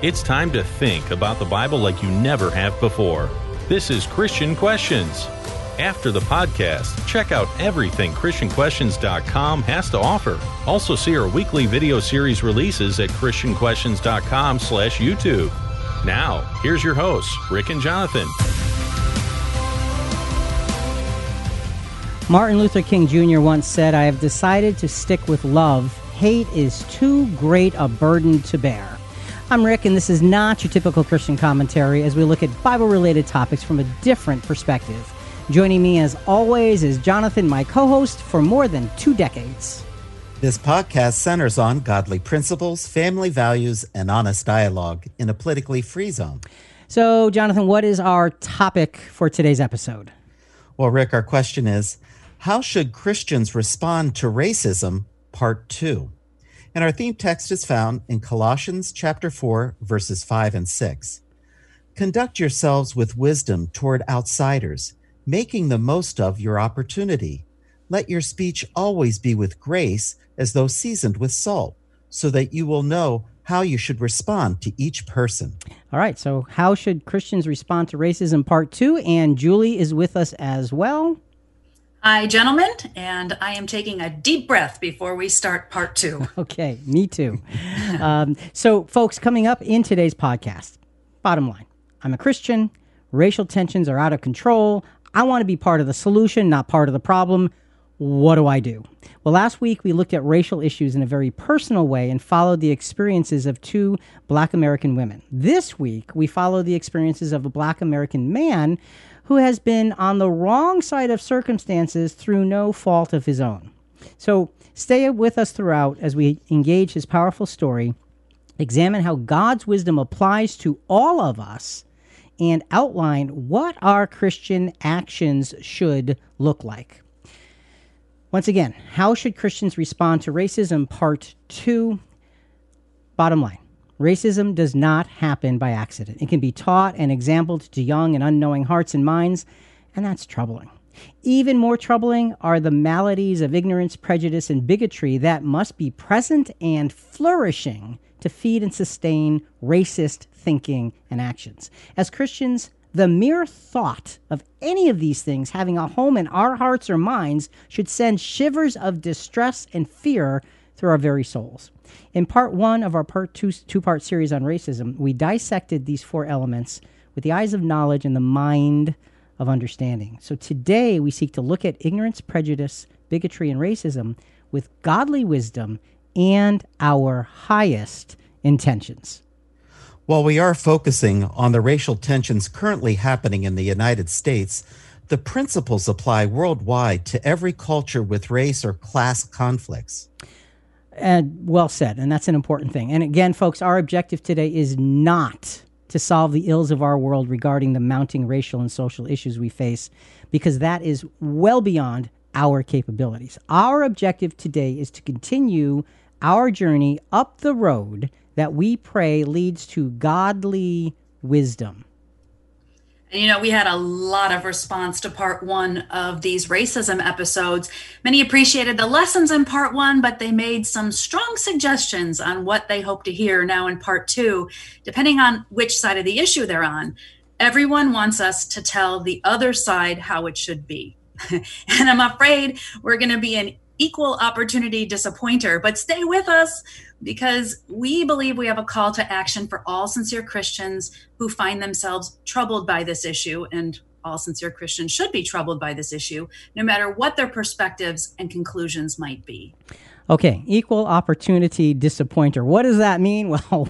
It's time to think about the Bible like you never have before. This is Christian Questions. After the podcast, check out everything ChristianQuestions.com has to offer. Also see our weekly video series releases at ChristianQuestions.com slash YouTube. Now, here's your hosts, Rick and Jonathan. Martin Luther King Jr. once said, I have decided to stick with love. Hate is too great a burden to bear. I'm Rick, and this is not your typical Christian commentary as we look at Bible related topics from a different perspective. Joining me, as always, is Jonathan, my co host for more than two decades. This podcast centers on godly principles, family values, and honest dialogue in a politically free zone. So, Jonathan, what is our topic for today's episode? Well, Rick, our question is how should Christians respond to racism? Part 2. And our theme text is found in Colossians chapter 4 verses 5 and 6. Conduct yourselves with wisdom toward outsiders, making the most of your opportunity. Let your speech always be with grace, as though seasoned with salt, so that you will know how you should respond to each person. All right, so how should Christians respond to racism part 2 and Julie is with us as well. Hi, gentlemen, and I am taking a deep breath before we start part two. okay, me too. um, so, folks, coming up in today's podcast, bottom line I'm a Christian, racial tensions are out of control. I want to be part of the solution, not part of the problem. What do I do? Well, last week we looked at racial issues in a very personal way and followed the experiences of two black American women. This week we follow the experiences of a black American man who has been on the wrong side of circumstances through no fault of his own. So stay with us throughout as we engage his powerful story, examine how God's wisdom applies to all of us, and outline what our Christian actions should look like. Once again, how should Christians respond to racism? Part two. Bottom line Racism does not happen by accident. It can be taught and exampled to young and unknowing hearts and minds, and that's troubling. Even more troubling are the maladies of ignorance, prejudice, and bigotry that must be present and flourishing to feed and sustain racist thinking and actions. As Christians, the mere thought of any of these things having a home in our hearts or minds should send shivers of distress and fear through our very souls. In part one of our part two, two part series on racism, we dissected these four elements with the eyes of knowledge and the mind of understanding. So today we seek to look at ignorance, prejudice, bigotry, and racism with godly wisdom and our highest intentions. While we are focusing on the racial tensions currently happening in the United States, the principles apply worldwide to every culture with race or class conflicts. And well said. And that's an important thing. And again, folks, our objective today is not to solve the ills of our world regarding the mounting racial and social issues we face, because that is well beyond our capabilities. Our objective today is to continue our journey up the road that we pray leads to godly wisdom. And you know, we had a lot of response to part one of these racism episodes. Many appreciated the lessons in part one, but they made some strong suggestions on what they hope to hear now in part two, depending on which side of the issue they're on. Everyone wants us to tell the other side how it should be. and I'm afraid we're going to be an equal opportunity disappointer, but stay with us because we believe we have a call to action for all sincere Christians who find themselves troubled by this issue. And all sincere Christians should be troubled by this issue, no matter what their perspectives and conclusions might be. Okay, equal opportunity disappointer. What does that mean? Well,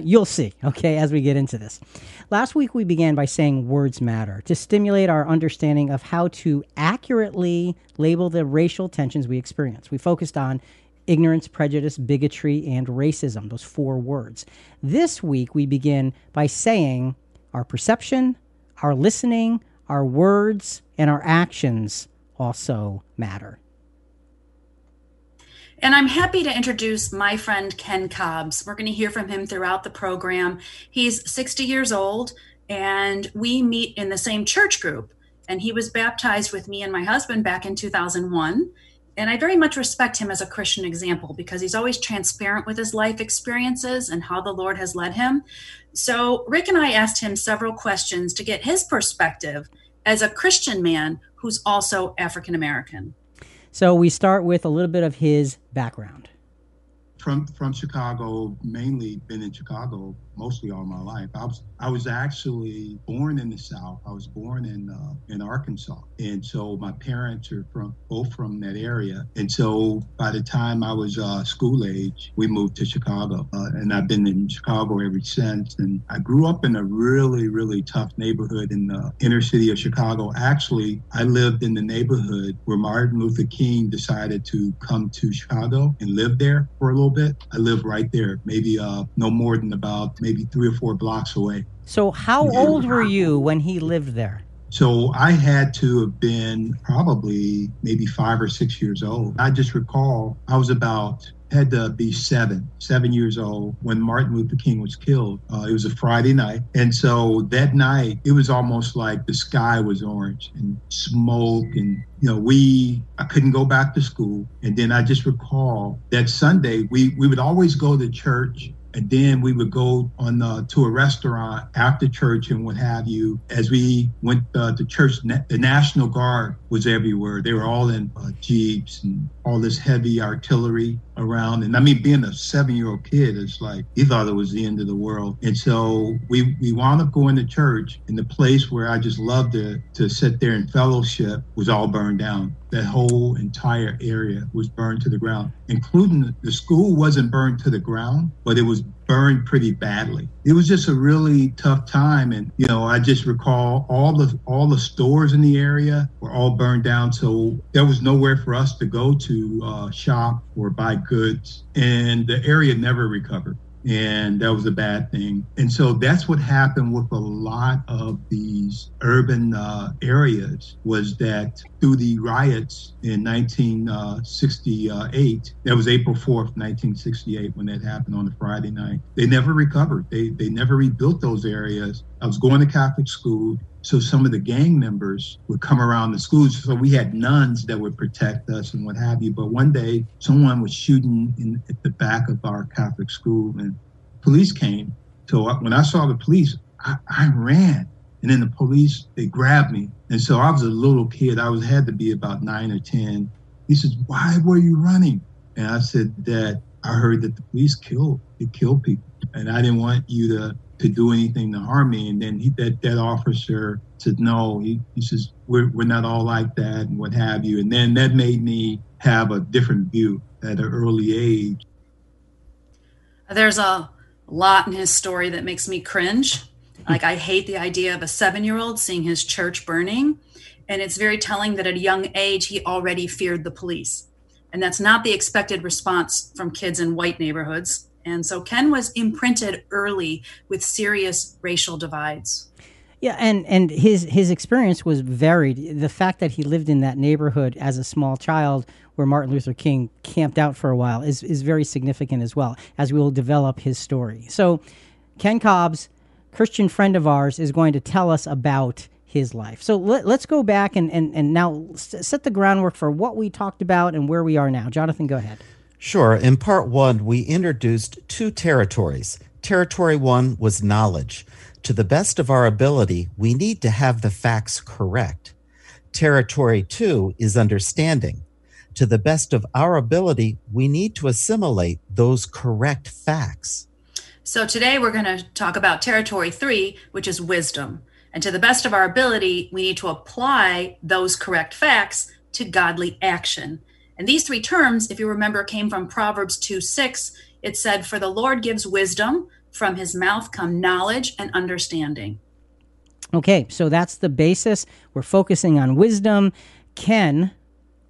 you'll see, okay, as we get into this. Last week we began by saying words matter to stimulate our understanding of how to accurately label the racial tensions we experience. We focused on ignorance, prejudice, bigotry, and racism, those four words. This week, we begin by saying our perception, our listening, our words, and our actions also matter. And I'm happy to introduce my friend Ken Cobbs. We're going to hear from him throughout the program. He's 60 years old, and we meet in the same church group. And he was baptized with me and my husband back in 2001 And I very much respect him as a Christian example because he's always transparent with his life experiences and how the Lord has led him. So, Rick and I asked him several questions to get his perspective as a Christian man who's also African American. So, we start with a little bit of his background. From from Chicago, mainly been in Chicago mostly all my life. I was I was actually born in the South. I was born in uh, in Arkansas, and so my parents are from both from that area. And so by the time I was uh, school age, we moved to Chicago, uh, and I've been in Chicago ever since. And I grew up in a really really tough neighborhood in the inner city of Chicago. Actually, I lived in the neighborhood where Martin Luther King decided to come to Chicago and live there for a little bit. I lived right there, maybe uh, no more than about maybe three or four blocks away. So, how old were you when he lived there? So I had to have been probably maybe five or six years old. I just recall I was about had to be seven, seven years old when Martin Luther King was killed. Uh, it was a Friday night. And so that night, it was almost like the sky was orange and smoke. And, you know, we, I couldn't go back to school. And then I just recall that Sunday, we, we would always go to church and then we would go on uh, to a restaurant after church and what have you. As we went uh, to church, the National Guard was everywhere. They were all in uh, jeeps and all this heavy artillery around. And I mean, being a seven-year-old kid, it's like he thought it was the end of the world. And so we we wound up going to church, and the place where I just loved to to sit there and fellowship was all burned down. That whole entire area was burned to the ground, including the school wasn't burned to the ground, but it was burned pretty badly. It was just a really tough time, and you know, I just recall all the all the stores in the area were all burned down, so there was nowhere for us to go to uh, shop or buy goods, and the area never recovered and that was a bad thing. And so that's what happened with a lot of these urban uh, areas was that through the riots in 1968, that was April 4th, 1968, when that happened on a Friday night, they never recovered. They, they never rebuilt those areas. I was going to Catholic school. So some of the gang members would come around the schools. So we had nuns that would protect us and what have you. But one day, someone was shooting in, at the back of our Catholic school, and police came. So when I saw the police, I, I ran, and then the police they grabbed me. And so I was a little kid. I was had to be about nine or ten. He says, "Why were you running?" And I said that I heard that the police killed they killed people, and I didn't want you to to do anything to harm me. And then he, that that officer said, no. He, he says, we're, we're not all like that and what have you. And then that made me have a different view at an early age. There's a lot in his story that makes me cringe. Like, I hate the idea of a seven year old seeing his church burning. And it's very telling that at a young age, he already feared the police. And that's not the expected response from kids in white neighborhoods. And so Ken was imprinted early with serious racial divides. Yeah, and and his his experience was varied. The fact that he lived in that neighborhood as a small child where Martin Luther King camped out for a while is is very significant as well as we will develop his story. So Ken Cobbs, Christian friend of ours, is going to tell us about his life. So let, us go back and, and, and now set the groundwork for what we talked about and where we are now. Jonathan, go ahead. Sure. In part one, we introduced two territories. Territory one was knowledge. To the best of our ability, we need to have the facts correct. Territory two is understanding. To the best of our ability, we need to assimilate those correct facts. So today we're going to talk about territory three, which is wisdom. And to the best of our ability, we need to apply those correct facts to godly action. And these three terms, if you remember, came from Proverbs 2 6. It said, For the Lord gives wisdom, from his mouth come knowledge and understanding. Okay, so that's the basis. We're focusing on wisdom. Ken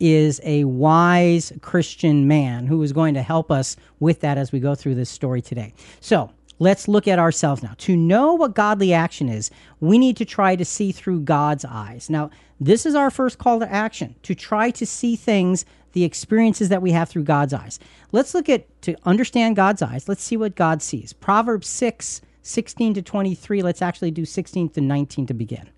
is a wise Christian man who is going to help us with that as we go through this story today. So, let's look at ourselves now. To know what godly action is, we need to try to see through God's eyes. Now, this is our first call to action to try to see things the experiences that we have through God's eyes. Let's look at to understand God's eyes. Let's see what God sees. Proverbs 6, 16 to 23. Let's actually do 16 to 19 to begin.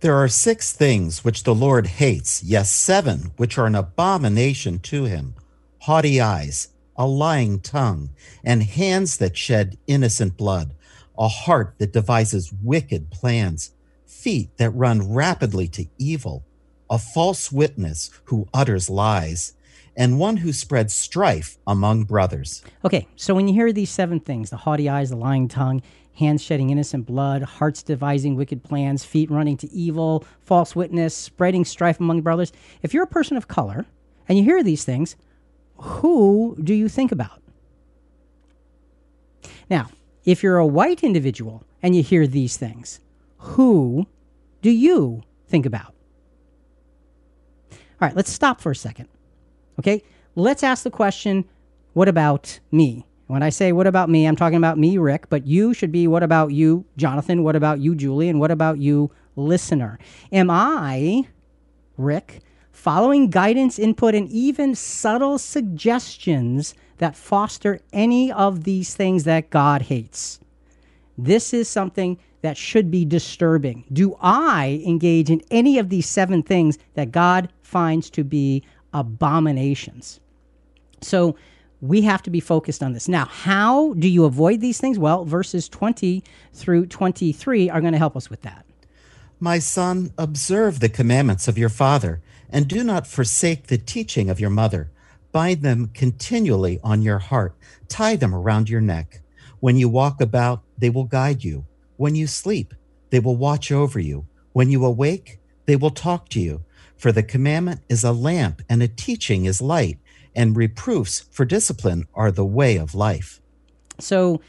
There are six things which the Lord hates, yes, seven which are an abomination to him haughty eyes, a lying tongue, and hands that shed innocent blood, a heart that devises wicked plans, feet that run rapidly to evil, a false witness who utters lies, and one who spreads strife among brothers. Okay, so when you hear these seven things the haughty eyes, the lying tongue, hands shedding innocent blood, hearts devising wicked plans, feet running to evil, false witness, spreading strife among brothers if you're a person of color and you hear these things, who do you think about? Now, if you're a white individual and you hear these things, who do you think about? All right, let's stop for a second. Okay, let's ask the question what about me? When I say what about me, I'm talking about me, Rick, but you should be what about you, Jonathan? What about you, Julie? And what about you, listener? Am I, Rick, following guidance, input, and even subtle suggestions that foster any of these things that God hates. This is something that should be disturbing. Do I engage in any of these seven things that God finds to be abominations? So we have to be focused on this. Now, how do you avoid these things? Well, verses 20 through 23 are going to help us with that. My son, observe the commandments of your father and do not forsake the teaching of your mother. Bind them continually on your heart, tie them around your neck. When you walk about, they will guide you. When you sleep, they will watch over you. When you awake, they will talk to you. For the commandment is a lamp, and a teaching is light, and reproofs for discipline are the way of life. So,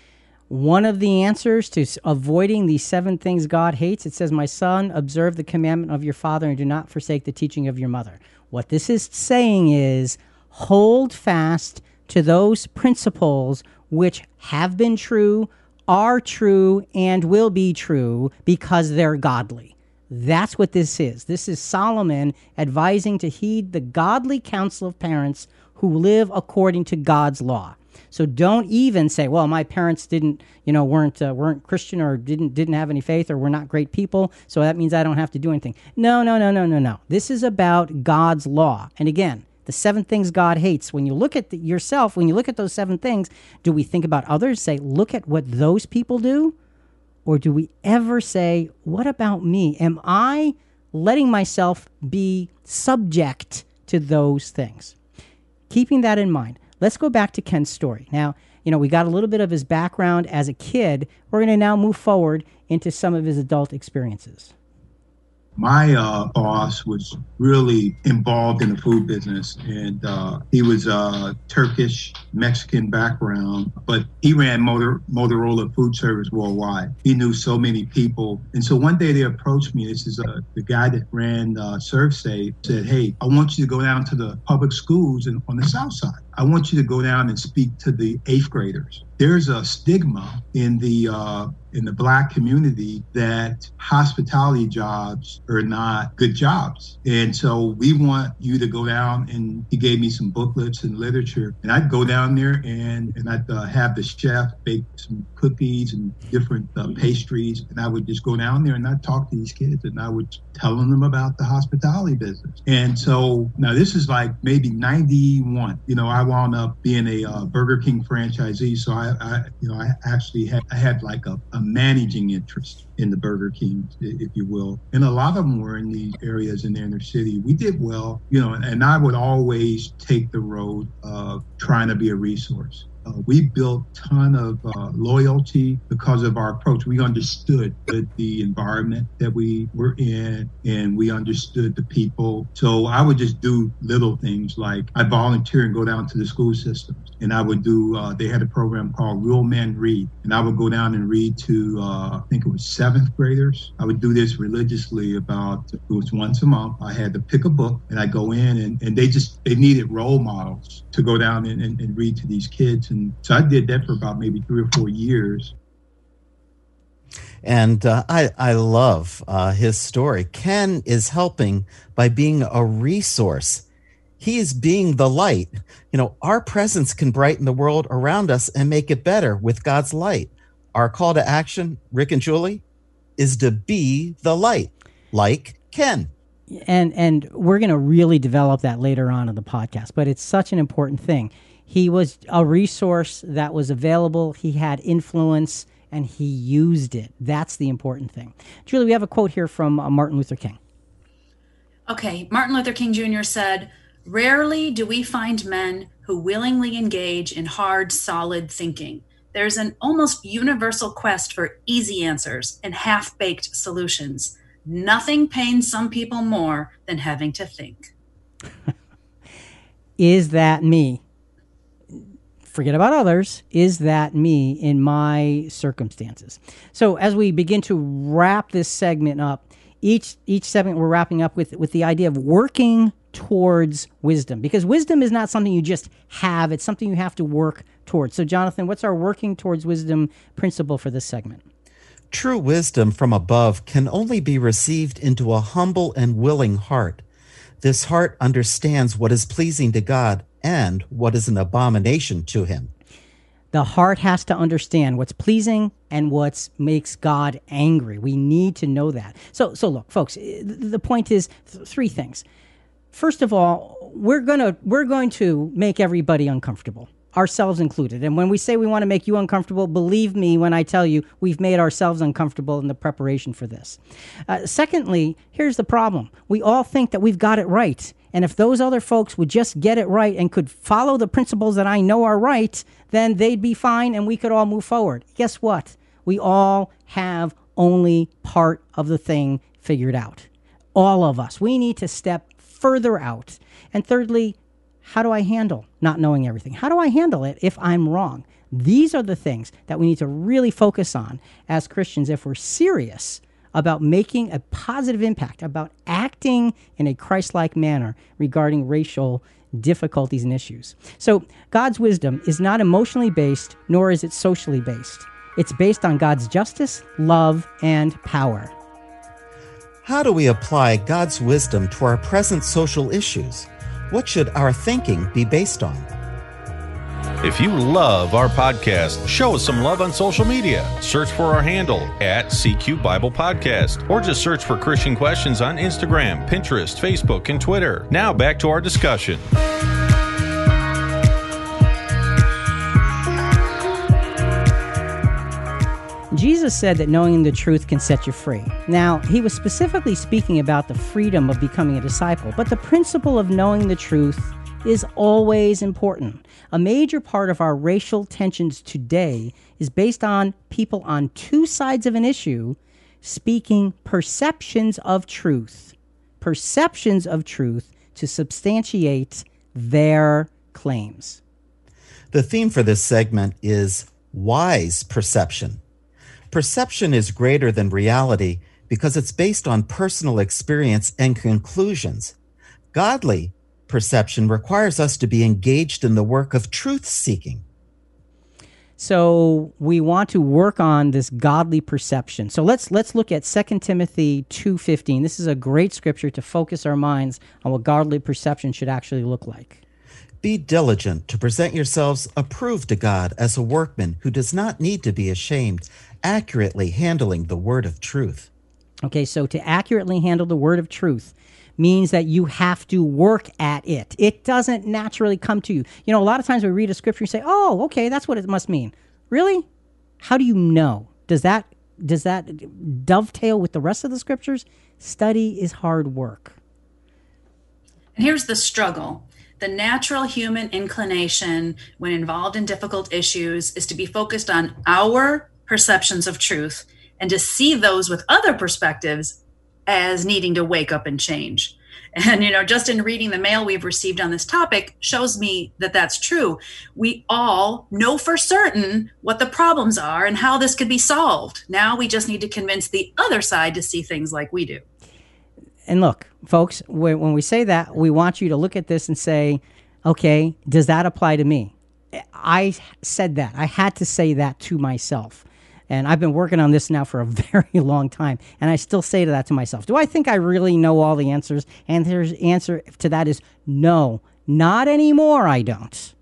one of the answers to avoiding these seven things God hates, it says, My son, observe the commandment of your father and do not forsake the teaching of your mother. What this is saying is hold fast to those principles which have been true, are true, and will be true because they're godly. That's what this is. This is Solomon advising to heed the godly counsel of parents who live according to God's law. So don't even say, "Well, my parents didn't, you know, weren't uh, weren't Christian or didn't didn't have any faith or were not great people, so that means I don't have to do anything." No, no, no, no, no, no. This is about God's law. And again, the seven things God hates. When you look at the, yourself, when you look at those seven things, do we think about others? Say, "Look at what those people do," or do we ever say, "What about me? Am I letting myself be subject to those things?" Keeping that in mind, Let's go back to Ken's story. Now, you know, we got a little bit of his background as a kid. We're going to now move forward into some of his adult experiences my uh, boss was really involved in the food business and uh, he was a turkish mexican background but he ran Motor, motorola food service worldwide. He knew so many people. And so one day they approached me this is uh, the guy that ran uh, ServSafe said hey i want you to go down to the public schools in, on the south side. I want you to go down and speak to the eighth graders there's a stigma in the uh, in the black community that hospitality jobs are not good jobs. And so we want you to go down and he gave me some booklets and literature and I'd go down there and, and I'd uh, have the chef bake some cookies and different uh, pastries. And I would just go down there and I'd talk to these kids and I would tell them about the hospitality business. And so now this is like maybe 91, you know, I wound up being a uh, Burger King franchisee. So I, I, you know, I actually had, I had like a, a managing interest in the Burger King, if you will. And a lot of them were in these areas in the inner city. We did well, you know, and I would always take the road of trying to be a resource. Uh, we built ton of uh, loyalty because of our approach. We understood the, the, environment that we were in and we understood the people. So I would just do little things like I volunteer and go down to the school systems and I would do, uh, they had a program called Real Men Read. And I would go down and read to, uh, I think it was seventh graders. I would do this religiously about, it was once a month. I had to pick a book and I go in and, and they just, they needed role models to go down and, and, and read to these kids and so I did that for about maybe three or four years. And uh, I, I love uh, his story. Ken is helping by being a resource. He is being the light. You know, our presence can brighten the world around us and make it better with God's light. Our call to action, Rick and Julie, is to be the light. like Ken. And and we're going to really develop that later on in the podcast, but it's such an important thing. He was a resource that was available, he had influence and he used it. That's the important thing. Julie, we have a quote here from uh, Martin Luther King. Okay, Martin Luther King Jr. said, Rarely do we find men who willingly engage in hard, solid thinking. There's an almost universal quest for easy answers and half baked solutions. Nothing pains some people more than having to think. Is that me? forget about others. Is that me in my circumstances? So as we begin to wrap this segment up, each each segment we're wrapping up with with the idea of working towards wisdom because wisdom is not something you just have it's something you have to work towards so jonathan what's our working towards wisdom principle for this segment true wisdom from above can only be received into a humble and willing heart this heart understands what is pleasing to god and what is an abomination to him. The heart has to understand what's pleasing and what makes God angry. We need to know that. So, so look, folks. The point is th- three things. First of all, we're gonna we're going to make everybody uncomfortable ourselves included. And when we say we want to make you uncomfortable, believe me when I tell you we've made ourselves uncomfortable in the preparation for this. Uh, secondly, here's the problem we all think that we've got it right. And if those other folks would just get it right and could follow the principles that I know are right, then they'd be fine and we could all move forward. Guess what? We all have only part of the thing figured out. All of us. We need to step further out. And thirdly, how do I handle not knowing everything? How do I handle it if I'm wrong? These are the things that we need to really focus on as Christians if we're serious about making a positive impact, about acting in a Christ like manner regarding racial difficulties and issues. So, God's wisdom is not emotionally based, nor is it socially based. It's based on God's justice, love, and power. How do we apply God's wisdom to our present social issues? What should our thinking be based on? If you love our podcast, show us some love on social media. Search for our handle at CQ Bible Podcast or just search for Christian Questions on Instagram, Pinterest, Facebook, and Twitter. Now back to our discussion. Jesus said that knowing the truth can set you free. Now, he was specifically speaking about the freedom of becoming a disciple, but the principle of knowing the truth is always important. A major part of our racial tensions today is based on people on two sides of an issue speaking perceptions of truth, perceptions of truth to substantiate their claims. The theme for this segment is wise perception. Perception is greater than reality because it's based on personal experience and conclusions. Godly perception requires us to be engaged in the work of truth seeking. So we want to work on this godly perception. So let's let's look at 2 Timothy 2:15. This is a great scripture to focus our minds on what godly perception should actually look like. Be diligent to present yourselves approved to God as a workman who does not need to be ashamed, accurately handling the word of truth. Okay, so to accurately handle the word of truth means that you have to work at it. It doesn't naturally come to you. You know, a lot of times we read a scripture and say, "Oh, okay, that's what it must mean." Really? How do you know? Does that does that dovetail with the rest of the scriptures? Study is hard work. And here's the struggle. The natural human inclination when involved in difficult issues is to be focused on our perceptions of truth and to see those with other perspectives as needing to wake up and change. And, you know, just in reading the mail we've received on this topic shows me that that's true. We all know for certain what the problems are and how this could be solved. Now we just need to convince the other side to see things like we do. And look, folks, when we say that, we want you to look at this and say, okay, does that apply to me? I said that. I had to say that to myself. And I've been working on this now for a very long time. And I still say to that to myself. Do I think I really know all the answers? And the answer to that is no, not anymore. I don't.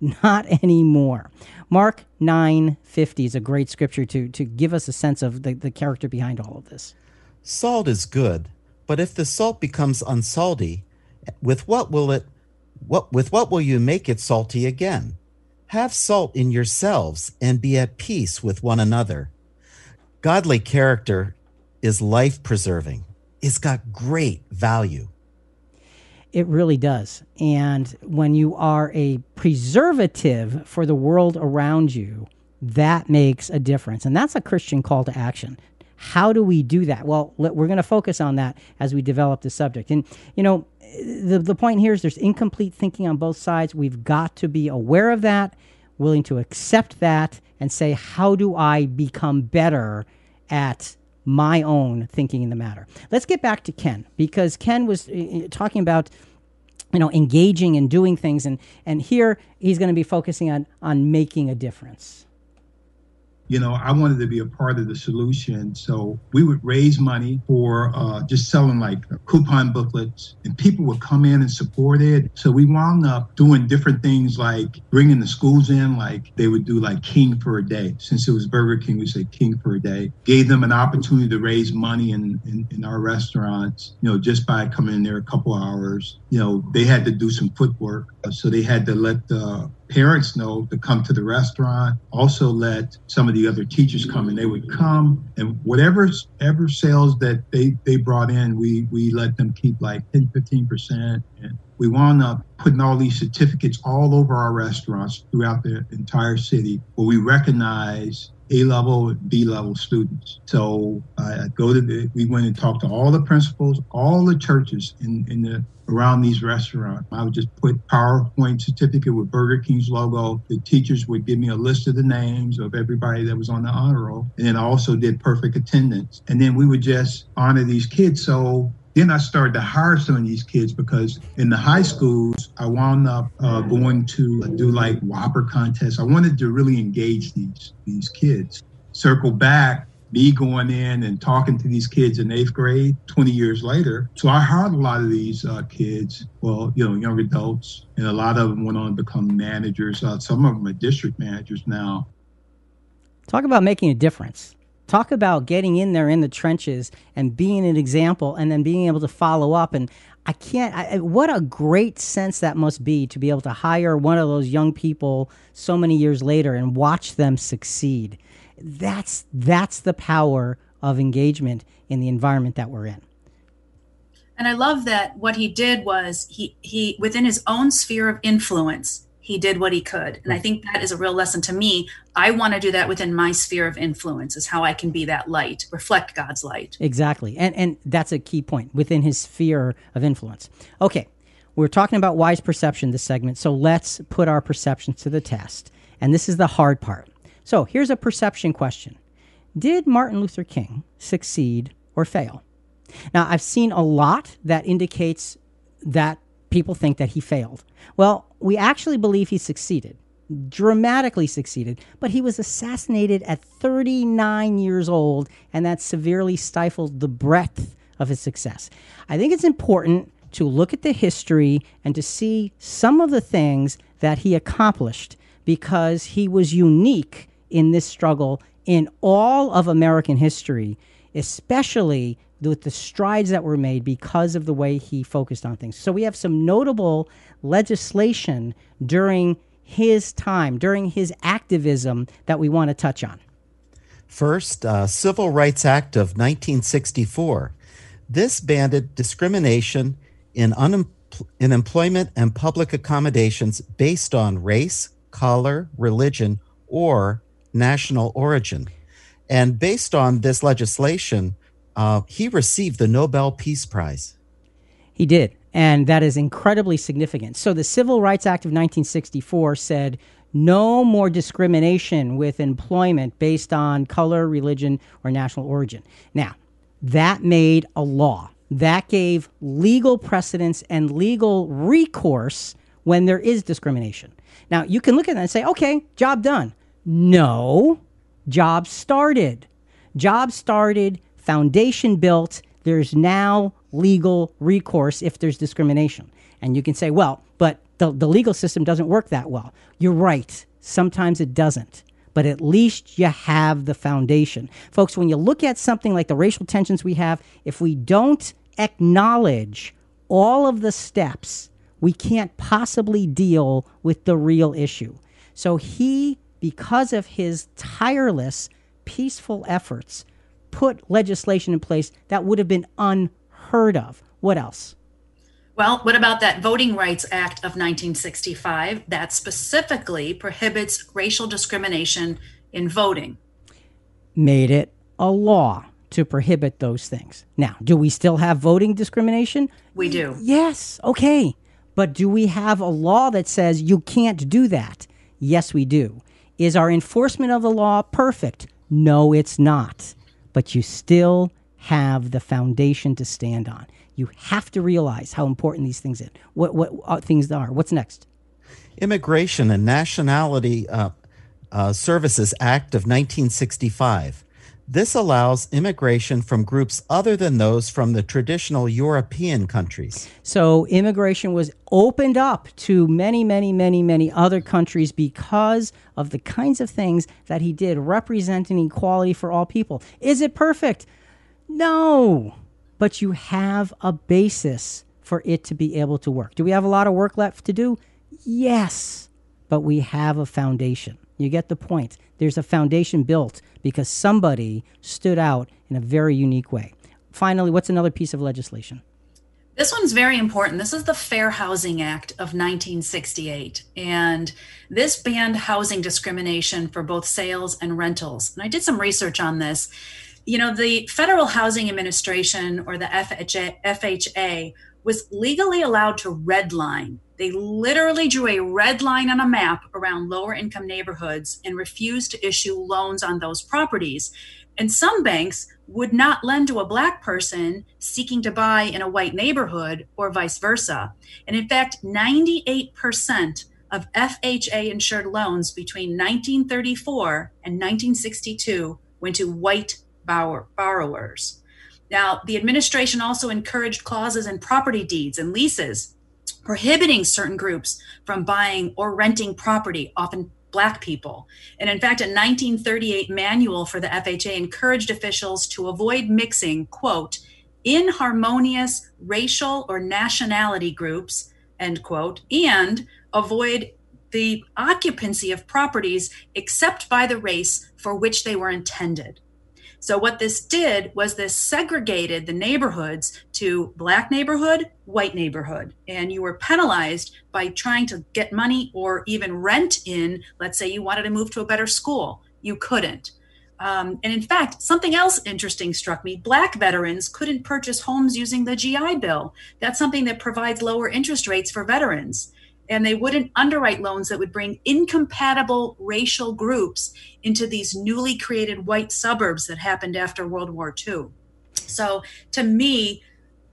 Not anymore. Mark 9:50 is a great scripture to, to give us a sense of the, the character behind all of this. Salt is good, but if the salt becomes unsalty, with what will it what with what will you make it salty again? Have salt in yourselves and be at peace with one another. Godly character is life preserving. It's got great value. It really does. And when you are a preservative for the world around you, that makes a difference. And that's a Christian call to action. How do we do that? Well, we're going to focus on that as we develop the subject. And, you know, the, the point here is there's incomplete thinking on both sides. We've got to be aware of that, willing to accept that, and say, how do I become better at my own thinking in the matter? Let's get back to Ken because Ken was uh, talking about you know engaging and doing things and and here he's going to be focusing on on making a difference you know, I wanted to be a part of the solution. So we would raise money for uh, just selling like coupon booklets, and people would come in and support it. So we wound up doing different things like bringing the schools in, like they would do like King for a day. Since it was Burger King, we said King for a day. Gave them an opportunity to raise money in, in, in our restaurants, you know, just by coming in there a couple hours. You know, they had to do some footwork. So they had to let the parents know to come to the restaurant. Also, let some of the other teachers come, and they would come, and whatever ever sales that they they brought in, we we let them keep like 10, 15 percent, and we wound up putting all these certificates all over our restaurants throughout the entire city, where we recognize a level, B level students. So I go to the, we went and talked to all the principals, all the churches in, in the around these restaurants. I would just put PowerPoint certificate with Burger King's logo. The teachers would give me a list of the names of everybody that was on the honor roll. And then I also did perfect attendance. And then we would just honor these kids. So then I started to hire some of these kids because in the high schools, I wound up uh, going to do like Whopper contests. I wanted to really engage these these kids. Circle back, me going in and talking to these kids in eighth grade 20 years later. So I hired a lot of these uh, kids, well, you know, young adults, and a lot of them went on to become managers. Uh, some of them are district managers now. Talk about making a difference. Talk about getting in there in the trenches and being an example and then being able to follow up. And I can't, I, what a great sense that must be to be able to hire one of those young people so many years later and watch them succeed. That's, that's the power of engagement in the environment that we're in. And I love that what he did was he, he within his own sphere of influence, he did what he could. And I think that is a real lesson to me. I want to do that within my sphere of influence is how I can be that light, reflect God's light. Exactly. And and that's a key point within his sphere of influence. Okay. We're talking about wise perception this segment. So let's put our perceptions to the test. And this is the hard part. So, here's a perception question. Did Martin Luther King succeed or fail? Now, I've seen a lot that indicates that people think that he failed. Well, we actually believe he succeeded, dramatically succeeded, but he was assassinated at 39 years old, and that severely stifled the breadth of his success. I think it's important to look at the history and to see some of the things that he accomplished because he was unique in this struggle in all of American history, especially with the strides that were made because of the way he focused on things. So we have some notable legislation during his time, during his activism that we want to touch on. First, uh, Civil Rights Act of 1964. This banned discrimination in, unem- in employment and public accommodations based on race, color, religion, or national origin. And based on this legislation, uh, he received the Nobel Peace Prize. He did. And that is incredibly significant. So the Civil Rights Act of 1964 said no more discrimination with employment based on color, religion, or national origin. Now, that made a law. That gave legal precedence and legal recourse when there is discrimination. Now, you can look at that and say, okay, job done. No, job started. Job started foundation built, there's now legal recourse if there's discrimination. And you can say, well, but the, the legal system doesn't work that well. You're right. Sometimes it doesn't. but at least you have the foundation. Folks, when you look at something like the racial tensions we have, if we don't acknowledge all of the steps, we can't possibly deal with the real issue. So he, because of his tireless, peaceful efforts, put legislation in place that would have been unheard of. What else? Well, what about that Voting Rights Act of 1965 that specifically prohibits racial discrimination in voting? Made it a law to prohibit those things. Now, do we still have voting discrimination? We do. Yes. Okay. But do we have a law that says you can't do that? Yes, we do. Is our enforcement of the law perfect? No, it's not. But you still have the foundation to stand on. You have to realize how important these things are. What what uh, things are. What's next? Immigration and Nationality uh, uh, Services Act of 1965. This allows immigration from groups other than those from the traditional European countries. So, immigration was opened up to many, many, many, many other countries because of the kinds of things that he did, representing equality for all people. Is it perfect? No but you have a basis for it to be able to work. Do we have a lot of work left to do? Yes, but we have a foundation. You get the point. There's a foundation built because somebody stood out in a very unique way. Finally, what's another piece of legislation? This one's very important. This is the Fair Housing Act of 1968. And this banned housing discrimination for both sales and rentals. And I did some research on this you know, the Federal Housing Administration or the FHA, FHA was legally allowed to redline. They literally drew a red line on a map around lower income neighborhoods and refused to issue loans on those properties. And some banks would not lend to a black person seeking to buy in a white neighborhood or vice versa. And in fact, 98% of FHA insured loans between 1934 and 1962 went to white borrower, borrowers. Now, the administration also encouraged clauses in property deeds and leases prohibiting certain groups from buying or renting property, often black people. And in fact, a 1938 manual for the FHA encouraged officials to avoid mixing, quote, inharmonious racial or nationality groups, end quote, and avoid the occupancy of properties except by the race for which they were intended. So what this did was this segregated the neighborhoods to black neighborhood, white neighborhood, and you were penalized by trying to get money or even rent in. Let's say you wanted to move to a better school, you couldn't. Um, and in fact, something else interesting struck me. Black veterans couldn't purchase homes using the GI Bill. That's something that provides lower interest rates for veterans and they wouldn't underwrite loans that would bring incompatible racial groups into these newly created white suburbs that happened after World War II. So to me,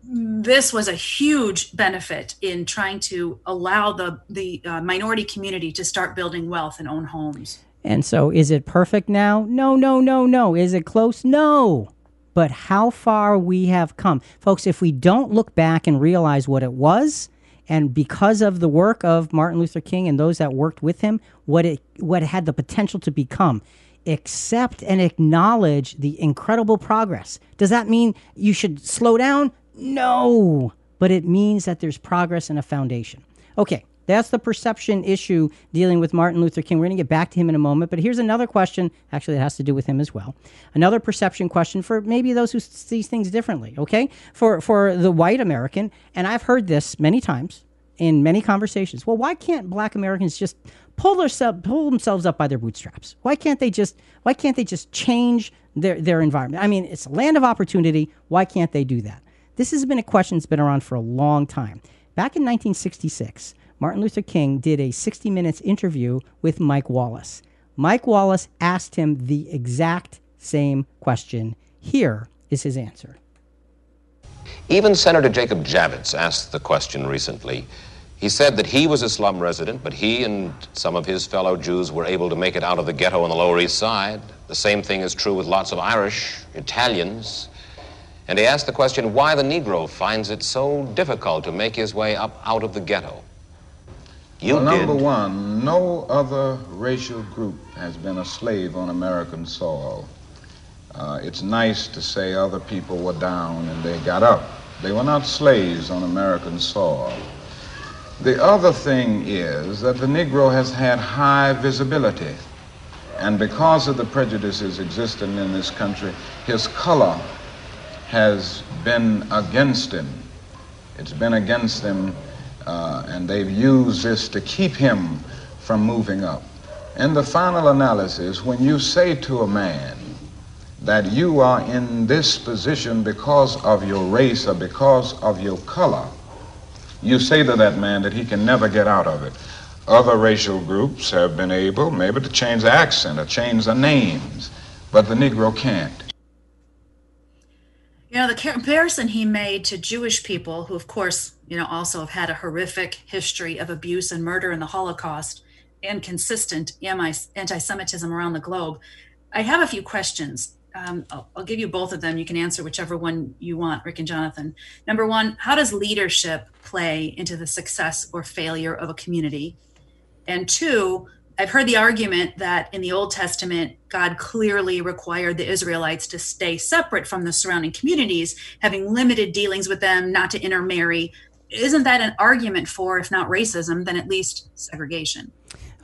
this was a huge benefit in trying to allow the the uh, minority community to start building wealth and own homes. And so, is it perfect now? No, no, no, no. Is it close? No. But how far we have come, folks. If we don't look back and realize what it was, and because of the work of Martin Luther King and those that worked with him, what it what it had the potential to become. Accept and acknowledge the incredible progress. Does that mean you should slow down? No, but it means that there's progress and a foundation. Okay, that's the perception issue dealing with Martin Luther King. We're going to get back to him in a moment, but here's another question. Actually, it has to do with him as well. Another perception question for maybe those who see things differently. Okay, for for the white American, and I've heard this many times in many conversations. Well, why can't Black Americans just pull themselves pull themselves up by their bootstraps? Why can't they just why can't they just change their their environment? I mean, it's a land of opportunity. Why can't they do that? This has been a question that's been around for a long time. Back in 1966, Martin Luther King did a 60 minutes interview with Mike Wallace. Mike Wallace asked him the exact same question. Here is his answer. Even Senator Jacob Javits asked the question recently he said that he was a slum resident, but he and some of his fellow Jews were able to make it out of the ghetto on the Lower East Side. The same thing is true with lots of Irish, Italians. And he asked the question why the Negro finds it so difficult to make his way up out of the ghetto. You well, number one, no other racial group has been a slave on American soil. Uh, it's nice to say other people were down and they got up. They were not slaves on American soil. The other thing is that the Negro has had high visibility. And because of the prejudices existing in this country, his color has been against him. It's been against him, uh, and they've used this to keep him from moving up. In the final analysis, when you say to a man that you are in this position because of your race or because of your color, you say to that man that he can never get out of it. Other racial groups have been able maybe to change the accent or change the names, but the Negro can't. You know, the comparison he made to Jewish people, who, of course, you know, also have had a horrific history of abuse and murder in the Holocaust and consistent anti Semitism around the globe. I have a few questions. Um, I'll, I'll, give you both of them. You can answer whichever one you want, Rick and Jonathan. Number one, how does leadership play into the success or failure of a community? And two, I've heard the argument that in the Old Testament, God clearly required the Israelites to stay separate from the surrounding communities, having limited dealings with them, not to intermarry. Isn't that an argument for, if not racism, then at least segregation?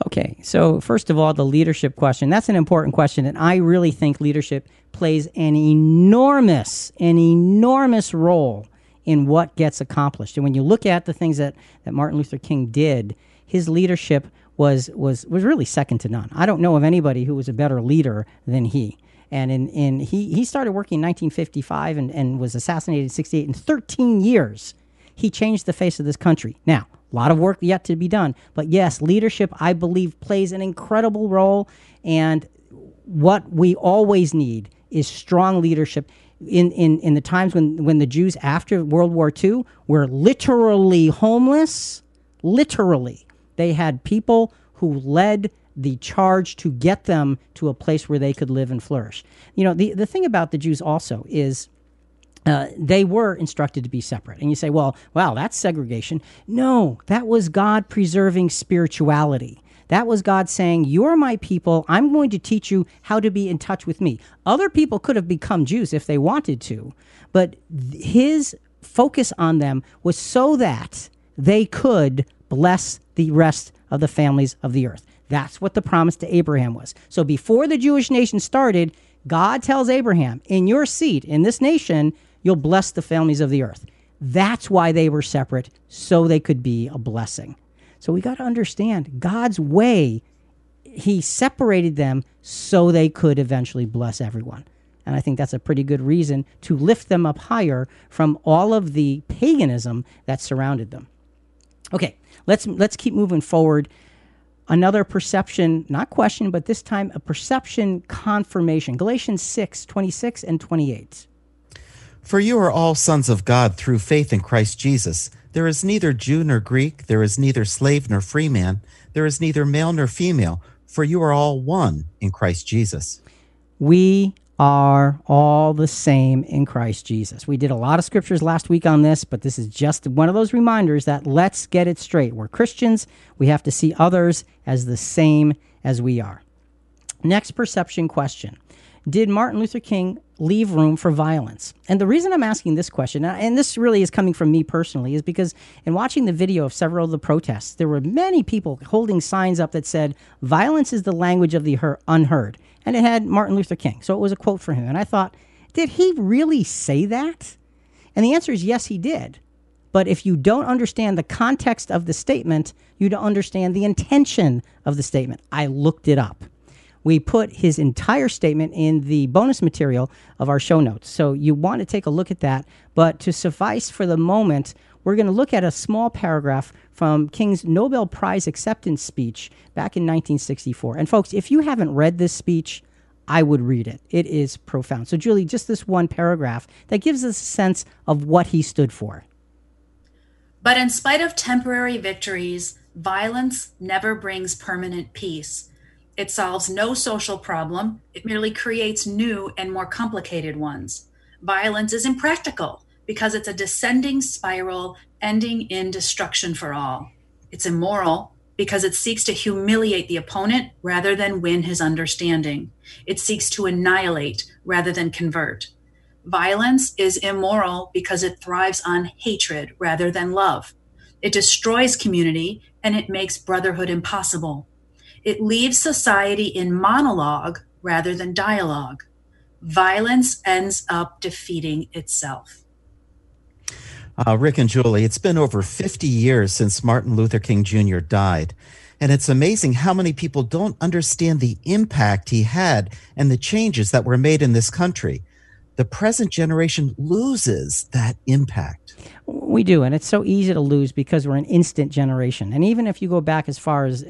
Okay, so first of all, the leadership question. That's an important question. And I really think leadership plays an enormous, an enormous role in what gets accomplished. And when you look at the things that, that Martin Luther King did, his leadership was was was really second to none. I don't know of anybody who was a better leader than he. And in, in he he started working in 1955 and, and was assassinated in 68. In 13 years, he changed the face of this country. Now, a lot of work yet to be done, but yes, leadership I believe plays an incredible role. And what we always need is strong leadership. In, in, in the times when, when the Jews after World War II were literally homeless, literally they had people who led the charge to get them to a place where they could live and flourish. You know, the, the thing about the Jews also is uh, they were instructed to be separate. And you say, well, wow, that's segregation. No, that was God preserving spirituality. That was God saying, You're my people. I'm going to teach you how to be in touch with me. Other people could have become Jews if they wanted to, but his focus on them was so that they could bless the rest of the families of the earth. That's what the promise to Abraham was. So before the Jewish nation started, God tells Abraham, in your seat, in this nation, you'll bless the families of the earth. That's why they were separate, so they could be a blessing. So we got to understand God's way, He separated them so they could eventually bless everyone. And I think that's a pretty good reason to lift them up higher from all of the paganism that surrounded them. Okay, let's let's keep moving forward. Another perception, not question, but this time a perception confirmation. Galatians 6, 26 and 28. For you are all sons of God through faith in Christ Jesus. There is neither Jew nor Greek, there is neither slave nor free man, there is neither male nor female, for you are all one in Christ Jesus. We are all the same in Christ Jesus. We did a lot of scriptures last week on this, but this is just one of those reminders that let's get it straight. We're Christians, we have to see others as the same as we are. Next perception question Did Martin Luther King leave room for violence? And the reason I'm asking this question, and this really is coming from me personally, is because in watching the video of several of the protests, there were many people holding signs up that said, Violence is the language of the unheard and it had Martin Luther King. So it was a quote from him. And I thought, did he really say that? And the answer is yes, he did. But if you don't understand the context of the statement, you don't understand the intention of the statement. I looked it up. We put his entire statement in the bonus material of our show notes. So you want to take a look at that. But to suffice for the moment, we're going to look at a small paragraph from King's Nobel Prize acceptance speech back in 1964. And folks, if you haven't read this speech, I would read it. It is profound. So, Julie, just this one paragraph that gives us a sense of what he stood for. But in spite of temporary victories, violence never brings permanent peace. It solves no social problem, it merely creates new and more complicated ones. Violence is impractical because it's a descending spiral ending in destruction for all. It's immoral because it seeks to humiliate the opponent rather than win his understanding. It seeks to annihilate rather than convert. Violence is immoral because it thrives on hatred rather than love. It destroys community and it makes brotherhood impossible. It leaves society in monologue rather than dialogue. Violence ends up defeating itself. Uh, Rick and Julie, it's been over 50 years since Martin Luther King Jr. died. And it's amazing how many people don't understand the impact he had and the changes that were made in this country. The present generation loses that impact. We do, and it's so easy to lose because we're an instant generation. And even if you go back as far as,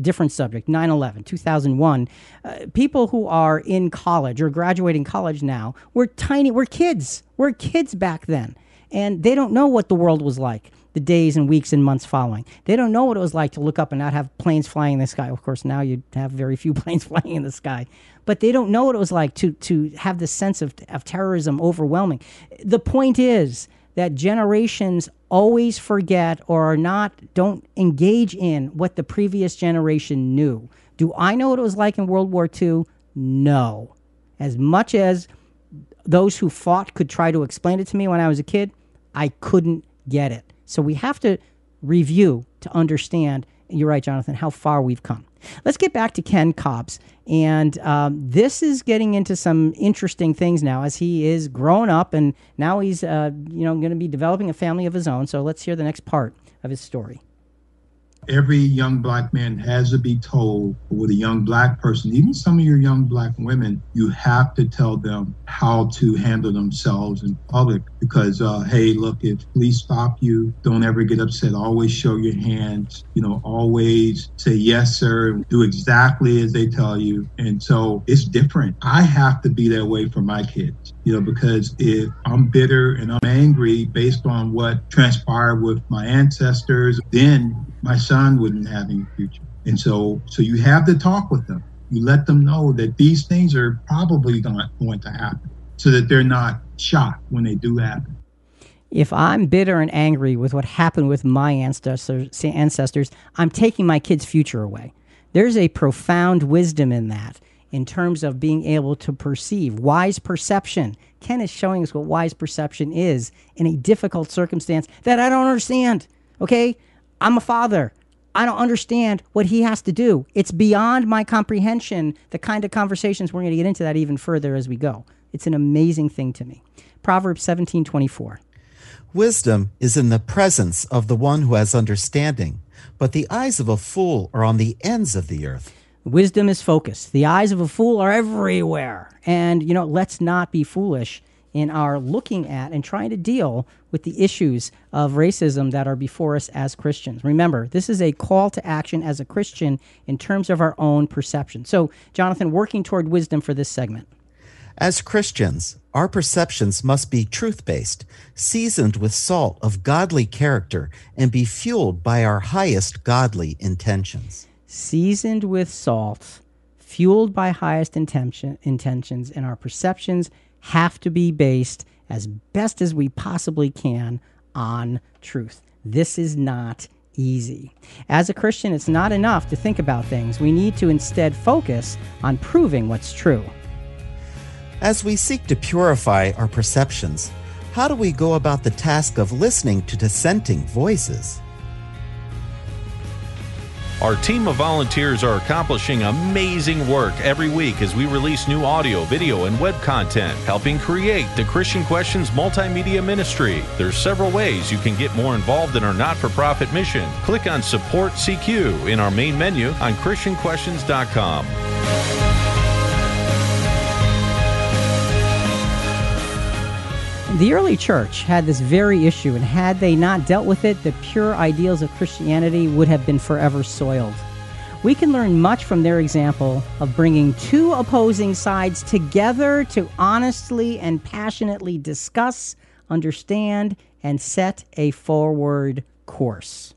different subject, 9 11, 2001, uh, people who are in college or graduating college now were tiny, we're kids. We're kids back then and they don't know what the world was like the days and weeks and months following. They don't know what it was like to look up and not have planes flying in the sky. Of course, now you have very few planes flying in the sky, but they don't know what it was like to to have this sense of of terrorism overwhelming. The point is that generations always forget or are not don't engage in what the previous generation knew. Do I know what it was like in World War II? No. As much as those who fought could try to explain it to me when I was a kid, I couldn't get it. So we have to review to understand, you're right, Jonathan, how far we've come. Let's get back to Ken Cobbs. And um, this is getting into some interesting things now as he is grown up and now he's, uh, you know, going to be developing a family of his own. So let's hear the next part of his story every young black man has to be told with a young black person, even some of your young black women, you have to tell them how to handle themselves in public because, uh, hey, look, if police stop you, don't ever get upset. Always show your hands, you know, always say yes, sir, do exactly as they tell you. And so it's different. I have to be that way for my kids, you know, because if I'm bitter and I'm angry based on what transpired with my ancestors, then my son wouldn't have any future. And so, so you have to talk with them. You let them know that these things are probably not going to happen so that they're not shocked when they do happen. If I'm bitter and angry with what happened with my ancestors, ancestors, I'm taking my kid's future away. There's a profound wisdom in that in terms of being able to perceive wise perception. Ken is showing us what wise perception is in a difficult circumstance that I don't understand. Okay? I'm a father. I don't understand what he has to do. It's beyond my comprehension, the kind of conversations we're going to get into that even further as we go. It's an amazing thing to me. Proverbs 17 24. Wisdom is in the presence of the one who has understanding, but the eyes of a fool are on the ends of the earth. Wisdom is focused. The eyes of a fool are everywhere. And, you know, let's not be foolish in our looking at and trying to deal with the issues of racism that are before us as Christians. Remember, this is a call to action as a Christian in terms of our own perception. So, Jonathan, working toward wisdom for this segment. As Christians, our perceptions must be truth based, seasoned with salt of godly character, and be fueled by our highest godly intentions. Seasoned with salt, fueled by highest intention, intentions, and our perceptions have to be based as best as we possibly can on truth. This is not easy. As a Christian, it's not enough to think about things. We need to instead focus on proving what's true. As we seek to purify our perceptions, how do we go about the task of listening to dissenting voices? Our team of volunteers are accomplishing amazing work every week as we release new audio, video, and web content, helping create the Christian Questions multimedia ministry. There's several ways you can get more involved in our not-for-profit mission. Click on Support CQ in our main menu on christianquestions.com. The early church had this very issue, and had they not dealt with it, the pure ideals of Christianity would have been forever soiled. We can learn much from their example of bringing two opposing sides together to honestly and passionately discuss, understand, and set a forward course.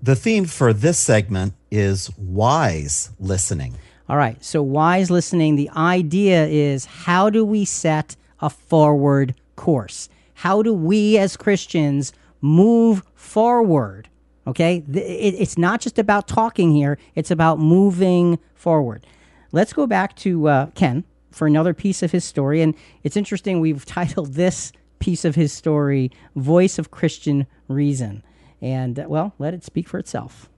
The theme for this segment is wise listening. All right. So, wise listening, the idea is how do we set a forward course? How do we as Christians move forward? Okay, it's not just about talking here; it's about moving forward. Let's go back to uh, Ken for another piece of his story, and it's interesting. We've titled this piece of his story "Voice of Christian Reason," and uh, well, let it speak for itself.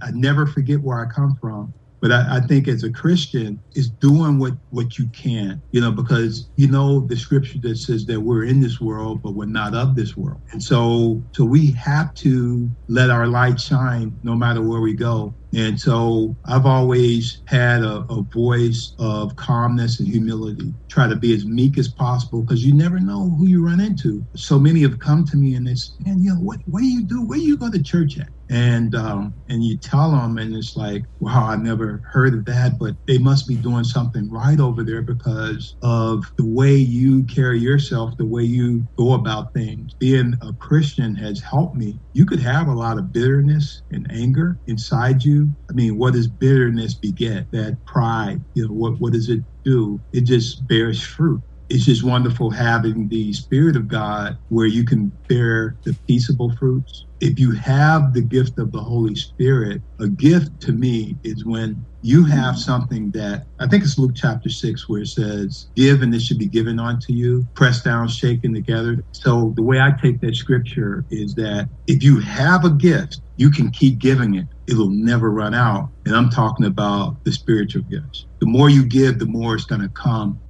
I never forget where I come from. But I, I, think as a Christian, is doing what what you can, you know, because you know the scripture that says that we're in this world, but we're not of this world. And so so we have to let our light shine no matter where we go. And so I've always had a, a, voice of calmness and humility. Try to be as meek as possible because you never know who you run into. So many have come to me and say, man, you know, what, what do you do? Where do you go to church at? And um, and you tell them, and it's like, wow, I never heard of that, but they must be doing something right over there because of the way you carry yourself, the way you go about things. Being a Christian has helped me. You could have a lot of bitterness and anger inside you I mean, what does bitterness beget? That pride, you know, what, what does it do? It just bears fruit. It's just wonderful having the Spirit of God where you can bear the peaceable fruits. If you have the gift of the Holy Spirit, a gift to me is when you have something that I think it's Luke chapter six where it says, Give and it should be given unto you, pressed down, shaken together. So the way I take that scripture is that if you have a gift, you can keep giving it. It'll never run out. And I'm talking about the spiritual gifts. The more you give, the more it's going to come.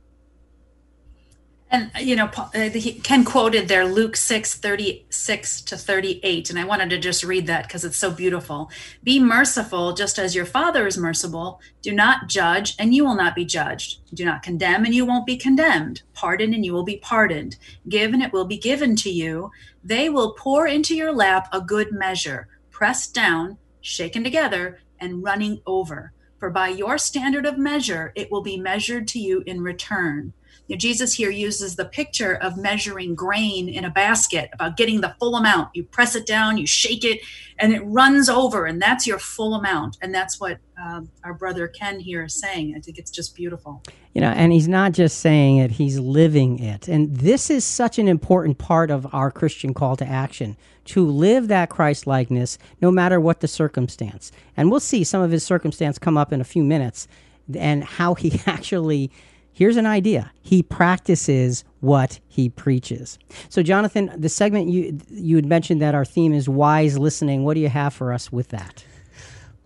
And you know, uh, Ken quoted there Luke 6, 36 to 38. And I wanted to just read that because it's so beautiful. Be merciful just as your Father is merciful. Do not judge, and you will not be judged. Do not condemn, and you won't be condemned. Pardon, and you will be pardoned. Give, and it will be given to you. They will pour into your lap a good measure, pressed down, shaken together, and running over. For by your standard of measure, it will be measured to you in return. Know, Jesus here uses the picture of measuring grain in a basket, about getting the full amount. You press it down, you shake it, and it runs over, and that's your full amount. And that's what uh, our brother Ken here is saying. I think it's just beautiful. You know, and he's not just saying it, he's living it. And this is such an important part of our Christian call to action to live that Christ likeness no matter what the circumstance. And we'll see some of his circumstance come up in a few minutes and how he actually here's an idea. He practices what he preaches. So jonathan the segment you you had mentioned that our theme is wise listening. What do you have for us with that?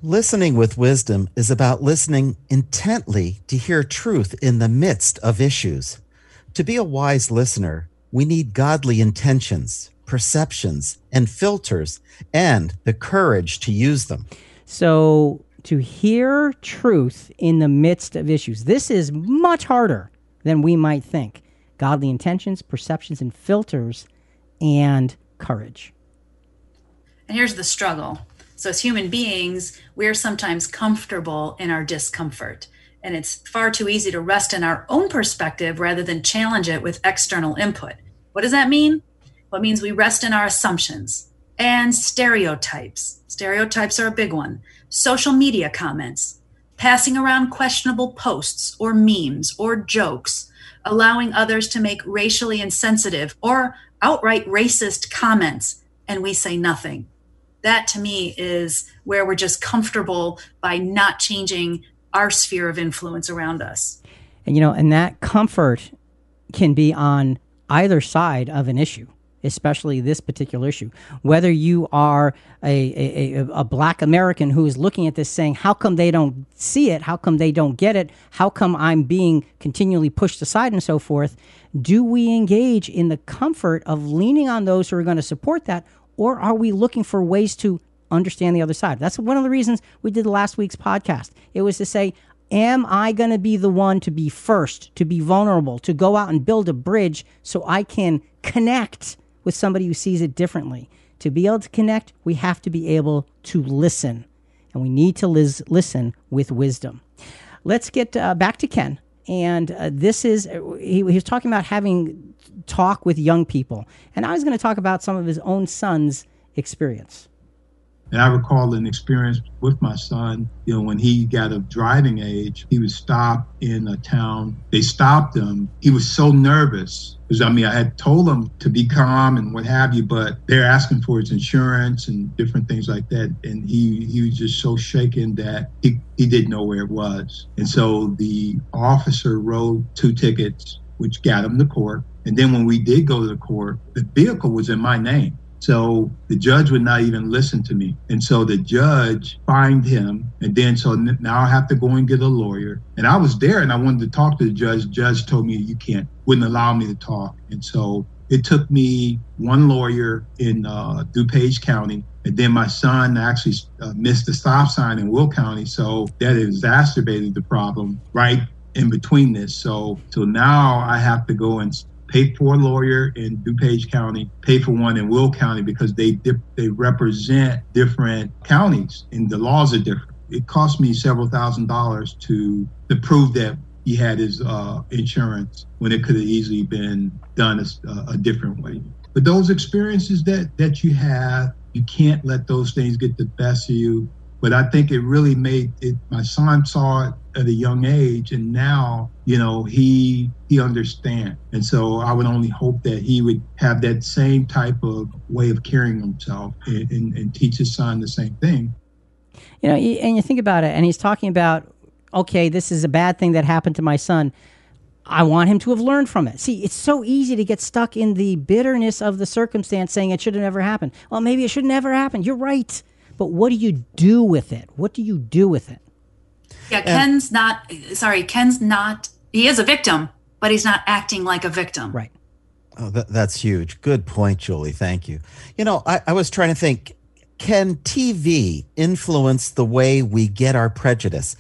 Listening with wisdom is about listening intently to hear truth in the midst of issues. To be a wise listener we need godly intentions perceptions and filters and the courage to use them. So to hear truth in the midst of issues. This is much harder than we might think. Godly intentions, perceptions, and filters, and courage. And here's the struggle. So, as human beings, we're sometimes comfortable in our discomfort. And it's far too easy to rest in our own perspective rather than challenge it with external input. What does that mean? Well, it means we rest in our assumptions and stereotypes. Stereotypes are a big one social media comments, passing around questionable posts or memes or jokes, allowing others to make racially insensitive or outright racist comments, and we say nothing. That to me is where we're just comfortable by not changing our sphere of influence around us. And you know, and that comfort can be on either side of an issue especially this particular issue. Whether you are a, a, a, black American who is looking at this saying, How come they don't see it? How come they don't get it? How come I'm being continually pushed aside and so forth? Do we engage in the comfort of leaning on those who are going to support that? Or are we looking for ways to understand the other side? That's one of the reasons we did last week's podcast. It was to say, Am I going to be the one to be first, to be vulnerable, to go out and build a bridge so I can connect with somebody who sees it differently. To be able to connect, we have to be able to listen, and we need to lis- listen with wisdom. Let's get uh, back to Ken. And uh, this is, he, he was talking about having talk with young people. And I was going to talk about some of his own son's experience. And I recall an experience with my son, you know, when he got of driving age, he was stopped in a town. They stopped him. He was so nervous because I mean, I had told him to be calm and what have you, but they're asking for his insurance and different things like that. And he, he was just so shaken that he, he didn't know where it was. And so the officer wrote two tickets, which got him to court. And then when we did go to the court, the vehicle was in my name. So the judge would not even listen to me. And so the judge fined him. And then so now I have to go and get a lawyer. And I was there and I wanted to talk to the judge. Judge told me you can't, wouldn't allow me to talk. And so it took me one lawyer in uh, DuPage County. And then my son actually uh, missed the stop sign in Will County. So that exacerbated the problem right in between this. So so now I have to go and pay for a lawyer in DuPage County, pay for one in Will County because they dip, they represent different counties and the laws are different. It cost me several thousand dollars to to prove that he had his uh, insurance when it could have easily been done a, a different way. But those experiences that that you have, you can't let those things get the best of you. But I think it really made it. My son saw it at a young age, and now you know he he understands. And so I would only hope that he would have that same type of way of carrying himself and, and, and teach his son the same thing. You know, and you think about it, and he's talking about, okay, this is a bad thing that happened to my son. I want him to have learned from it. See, it's so easy to get stuck in the bitterness of the circumstance saying it should have never happened. Well, maybe it should never happen. You're right. But what do you do with it? What do you do with it? Yeah, Ken's not, sorry, Ken's not, he is a victim, but he's not acting like a victim. Right. Oh, that, that's huge. Good point, Julie. Thank you. You know, I, I was trying to think can TV influence the way we get our prejudice?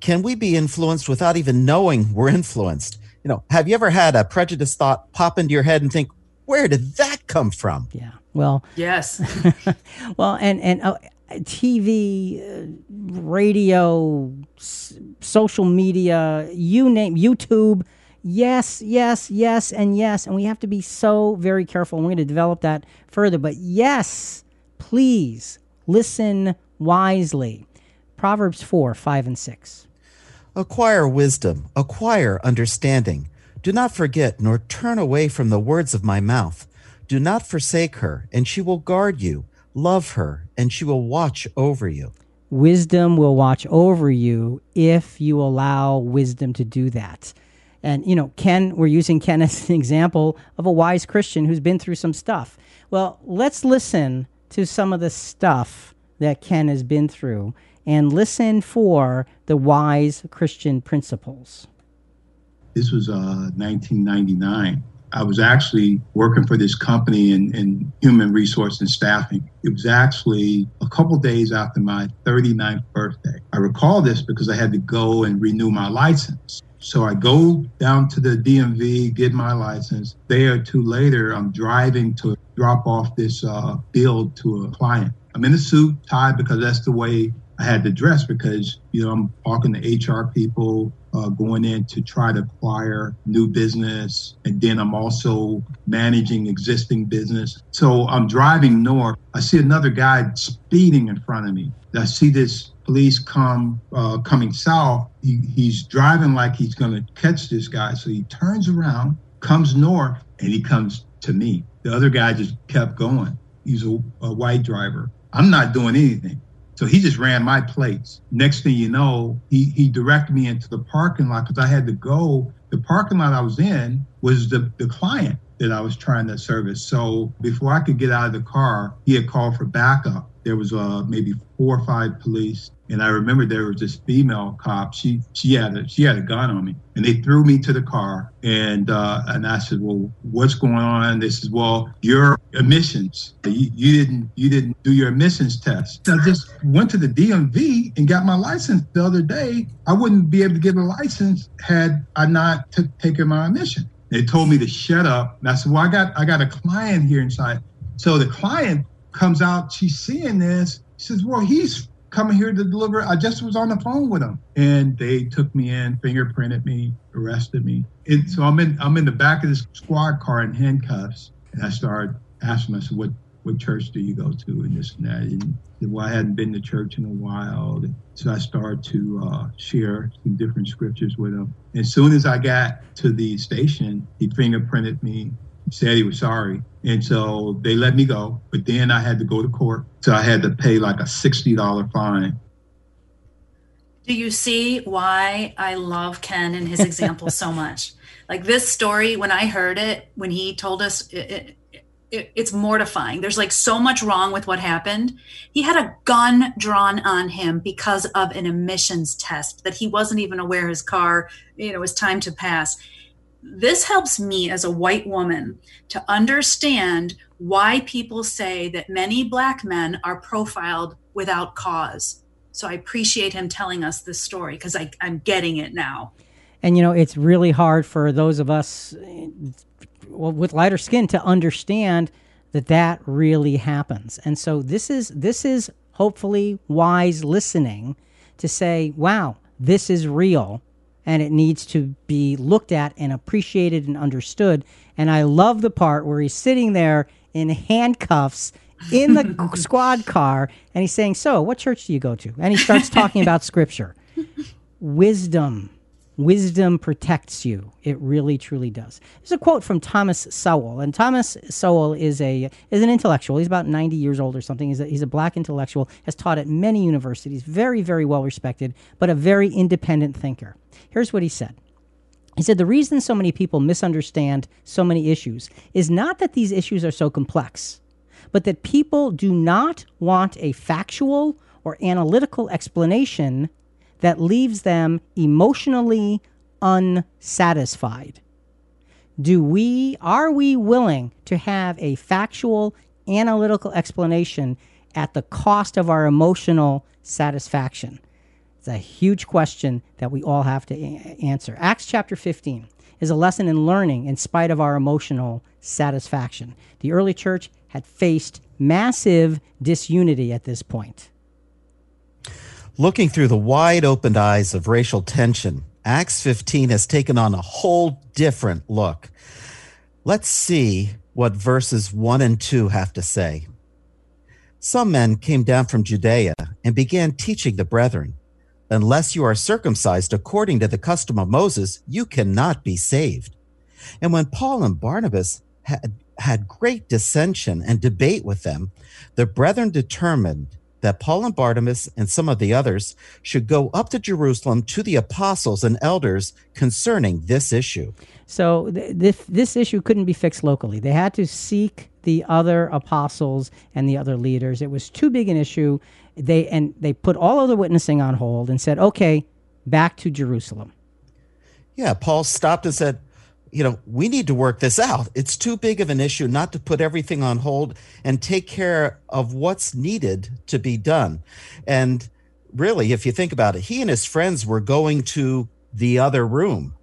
Can we be influenced without even knowing we're influenced? You know, have you ever had a prejudice thought pop into your head and think, where did that come from? Yeah. Well, yes. well, and, and, uh, TV, uh, radio, social media, you name YouTube. Yes, yes, yes, and yes. And we have to be so very careful. And we're going to develop that further. But yes, please listen wisely. Proverbs 4, 5, and 6. Acquire wisdom, acquire understanding. Do not forget nor turn away from the words of my mouth. Do not forsake her, and she will guard you. Love her, and she will watch over you. Wisdom will watch over you if you allow wisdom to do that. And, you know, Ken, we're using Ken as an example of a wise Christian who's been through some stuff. Well, let's listen to some of the stuff that Ken has been through and listen for the wise Christian principles. This was uh, 1999. I was actually working for this company in, in human resource and staffing. It was actually a couple days after my 39th birthday. I recall this because I had to go and renew my license. So I go down to the DMV, get my license. Day or two later, I'm driving to drop off this uh, bill to a client. I'm in a suit, tie, because that's the way I had to dress because, you know, I'm talking to HR people, uh, going in to try to acquire new business. And then I'm also managing existing business. So I'm driving north. I see another guy speeding in front of me. I see this police come uh, coming south. He, he's driving like he's going to catch this guy. So he turns around, comes north, and he comes to me. The other guy just kept going. He's a, a white driver. I'm not doing anything. So he just ran my plates. Next thing you know, he, he directed me into the parking lot because I had to go. The parking lot I was in was the, the client that I was trying to service. So before I could get out of the car, he had called for backup. There was uh, maybe four or five police and I remember there was this female cop. She she had a she had a gun on me, and they threw me to the car. And uh, and I said, "Well, what's going on?" They said, "Well, your emissions. You, you didn't you didn't do your emissions test." I just went to the DMV and got my license the other day. I wouldn't be able to get a license had I not t- taken my emission. They told me to shut up. And I said, "Well, I got I got a client here inside." So the client comes out. She's seeing this. She says, "Well, he's coming here to deliver. I just was on the phone with them, and they took me in, fingerprinted me, arrested me. And so I'm in I'm in the back of this squad car in handcuffs, and I started asking myself, "What what church do you go to and this and that. And well, I hadn't been to church in a while. So I started to uh, share some different scriptures with him. And as soon as I got to the station, he fingerprinted me, said he was sorry. And so they let me go. But then I had to go to court. So I had to pay like a $60 fine. Do you see why I love Ken and his example so much? Like this story, when I heard it, when he told us, it, it, it, it's mortifying. There's like so much wrong with what happened. He had a gun drawn on him because of an emissions test that he wasn't even aware his car, you know, was time to pass. This helps me as a white woman to understand why people say that many black men are profiled without cause. So I appreciate him telling us this story because I'm getting it now. And you know, it's really hard for those of us with lighter skin to understand that that really happens. And so this is this is hopefully wise listening to say, "Wow, this is real." And it needs to be looked at and appreciated and understood. And I love the part where he's sitting there in handcuffs in the squad car and he's saying, So, what church do you go to? And he starts talking about scripture. Wisdom Wisdom protects you. It really, truly does. There's a quote from Thomas Sowell, and Thomas Sowell is a is an intellectual. He's about 90 years old or something. He's a, he's a black intellectual. Has taught at many universities. Very, very well respected, but a very independent thinker. Here's what he said. He said the reason so many people misunderstand so many issues is not that these issues are so complex, but that people do not want a factual or analytical explanation that leaves them emotionally unsatisfied. Do we are we willing to have a factual analytical explanation at the cost of our emotional satisfaction? It's a huge question that we all have to a- answer. Acts chapter 15 is a lesson in learning in spite of our emotional satisfaction. The early church had faced massive disunity at this point. Looking through the wide opened eyes of racial tension, Acts 15 has taken on a whole different look. Let's see what verses 1 and 2 have to say. Some men came down from Judea and began teaching the brethren, Unless you are circumcised according to the custom of Moses, you cannot be saved. And when Paul and Barnabas had, had great dissension and debate with them, the brethren determined that Paul and Barnabas and some of the others should go up to Jerusalem to the apostles and elders concerning this issue. So th- this this issue couldn't be fixed locally. They had to seek the other apostles and the other leaders. It was too big an issue. They and they put all of the witnessing on hold and said, "Okay, back to Jerusalem." Yeah, Paul stopped and said, you know, we need to work this out. It's too big of an issue not to put everything on hold and take care of what's needed to be done. And really, if you think about it, he and his friends were going to the other room.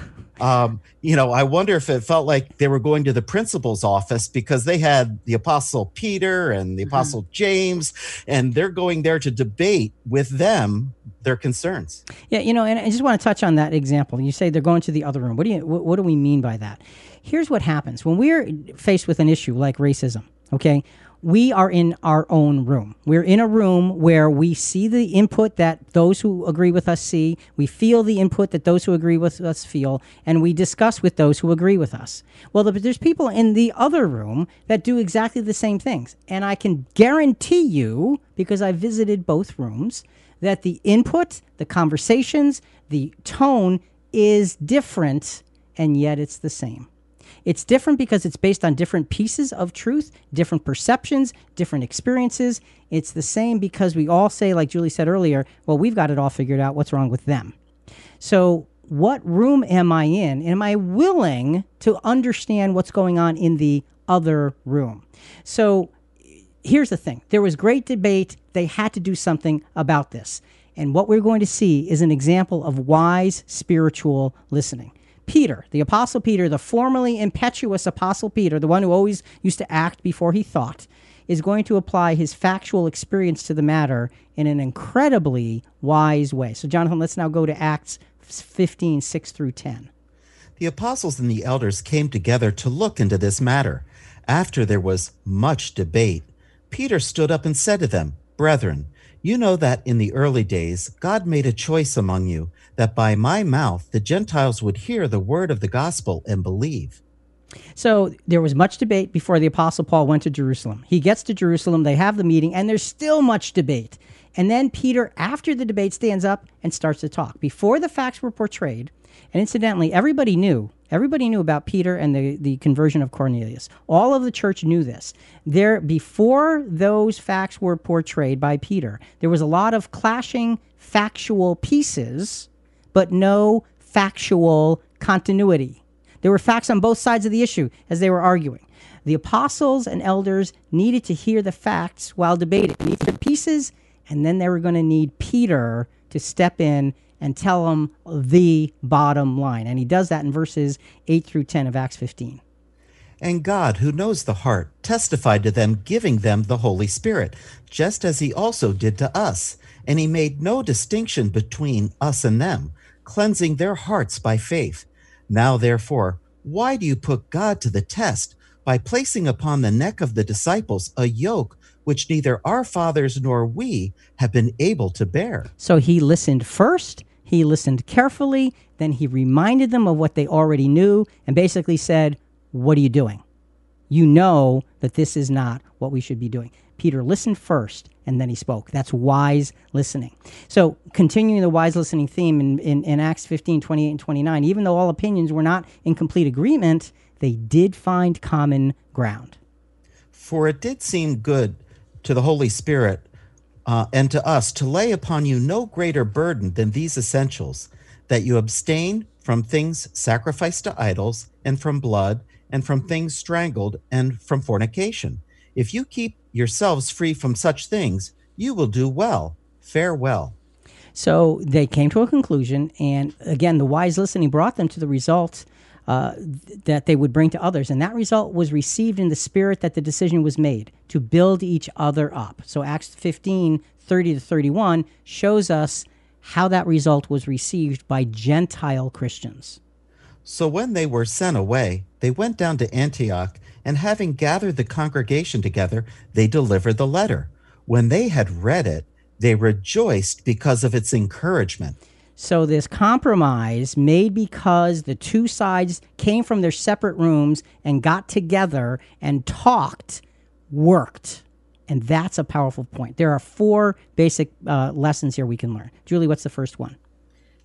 Um, you know, I wonder if it felt like they were going to the principal's office because they had the apostle Peter and the mm-hmm. apostle James, and they're going there to debate with them their concerns. Yeah, you know, and I just want to touch on that example. You say they're going to the other room. What do you what, what do we mean by that? Here's what happens when we're faced with an issue like racism. Okay, we are in our own room. We're in a room where we see the input that those who agree with us see, we feel the input that those who agree with us feel, and we discuss with those who agree with us. Well, there's people in the other room that do exactly the same things. And I can guarantee you, because I visited both rooms, that the input, the conversations, the tone is different, and yet it's the same. It's different because it's based on different pieces of truth, different perceptions, different experiences. It's the same because we all say, like Julie said earlier, well, we've got it all figured out. What's wrong with them? So, what room am I in? Am I willing to understand what's going on in the other room? So, here's the thing there was great debate. They had to do something about this. And what we're going to see is an example of wise spiritual listening. Peter, the Apostle Peter, the formerly impetuous Apostle Peter, the one who always used to act before he thought, is going to apply his factual experience to the matter in an incredibly wise way. So, Jonathan, let's now go to Acts 15 6 through 10. The apostles and the elders came together to look into this matter After there was much debate, Peter stood up and said to them, Brethren, you know that in the early days God made a choice among you that by my mouth the Gentiles would hear the word of the gospel and believe. So there was much debate before the Apostle Paul went to Jerusalem. He gets to Jerusalem, they have the meeting, and there's still much debate. And then Peter, after the debate, stands up and starts to talk. Before the facts were portrayed, and incidentally, everybody knew. Everybody knew about Peter and the, the conversion of Cornelius. All of the church knew this. There, before those facts were portrayed by Peter, there was a lot of clashing factual pieces, but no factual continuity. There were facts on both sides of the issue as they were arguing. The apostles and elders needed to hear the facts while debating. They needed the pieces, and then they were going to need Peter to step in and tell them the bottom line. And he does that in verses 8 through 10 of Acts 15. And God, who knows the heart, testified to them, giving them the Holy Spirit, just as he also did to us. And he made no distinction between us and them, cleansing their hearts by faith. Now, therefore, why do you put God to the test by placing upon the neck of the disciples a yoke which neither our fathers nor we have been able to bear? So he listened first he listened carefully, then he reminded them of what they already knew and basically said, What are you doing? You know that this is not what we should be doing. Peter listened first and then he spoke. That's wise listening. So, continuing the wise listening theme in, in, in, Acts 15, 28, and 29, even though all opinions were not in complete agreement, they did find common ground. For it did seem good to the Holy Spirit uh, and to us to lay upon you no greater burden than these essentials that you abstain from things sacrificed to idols, and from blood, and from things strangled, and from fornication. If you keep yourselves free from such things, you will do well. Farewell. So they came to a conclusion, and again, the wise listening brought them to the result uh, that they would bring to others. And that result was received in the spirit that the decision was made to build each other up. So Acts 15 30 to 31 shows us how that result was received by Gentile Christians. So when they were sent away, they went down to Antioch, and having gathered the congregation together, they delivered the letter. When they had read it, they rejoiced because of its encouragement. So this compromise made because the two sides came from their separate rooms and got together and talked worked. And that's a powerful point. There are four basic uh, lessons here we can learn. Julie, what's the first one?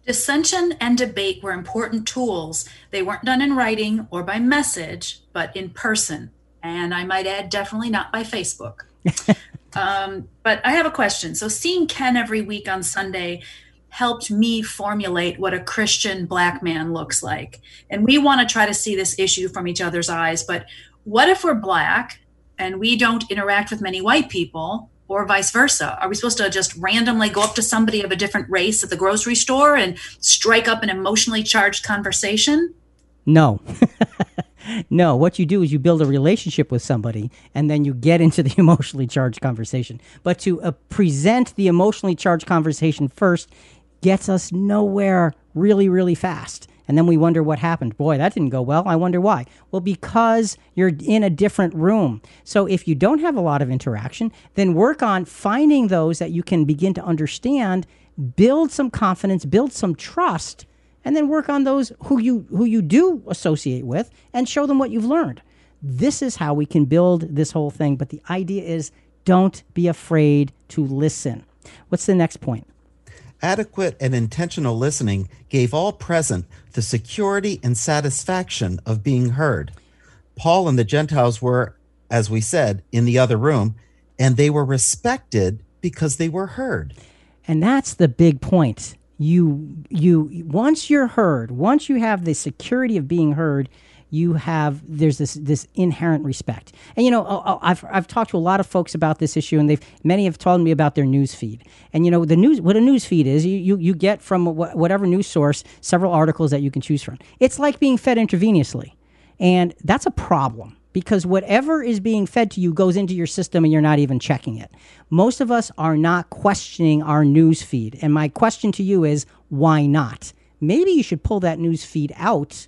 Dissension and debate were important tools. They weren't done in writing or by message, but in person. And I might add, definitely not by Facebook. um, but I have a question. So, seeing Ken every week on Sunday helped me formulate what a Christian black man looks like. And we want to try to see this issue from each other's eyes. But what if we're black and we don't interact with many white people? Or vice versa? Are we supposed to just randomly go up to somebody of a different race at the grocery store and strike up an emotionally charged conversation? No. no, what you do is you build a relationship with somebody and then you get into the emotionally charged conversation. But to uh, present the emotionally charged conversation first gets us nowhere really, really fast. And then we wonder what happened. Boy, that didn't go well. I wonder why. Well, because you're in a different room. So if you don't have a lot of interaction, then work on finding those that you can begin to understand, build some confidence, build some trust, and then work on those who you who you do associate with and show them what you've learned. This is how we can build this whole thing, but the idea is don't be afraid to listen. What's the next point? Adequate and intentional listening gave all present the security and satisfaction of being heard. Paul and the Gentiles were, as we said, in the other room, and they were respected because they were heard. And that's the big point. You you once you're heard, once you have the security of being heard, you have there's this this inherent respect. And you know, oh, oh, I've I've talked to a lot of folks about this issue, and they've many have told me about their news feed. And you know, the news what a news feed is, you you, you get from whatever news source several articles that you can choose from. It's like being fed intravenously, and that's a problem because whatever is being fed to you goes into your system and you're not even checking it. Most of us are not questioning our news feed. And my question to you is why not? Maybe you should pull that news feed out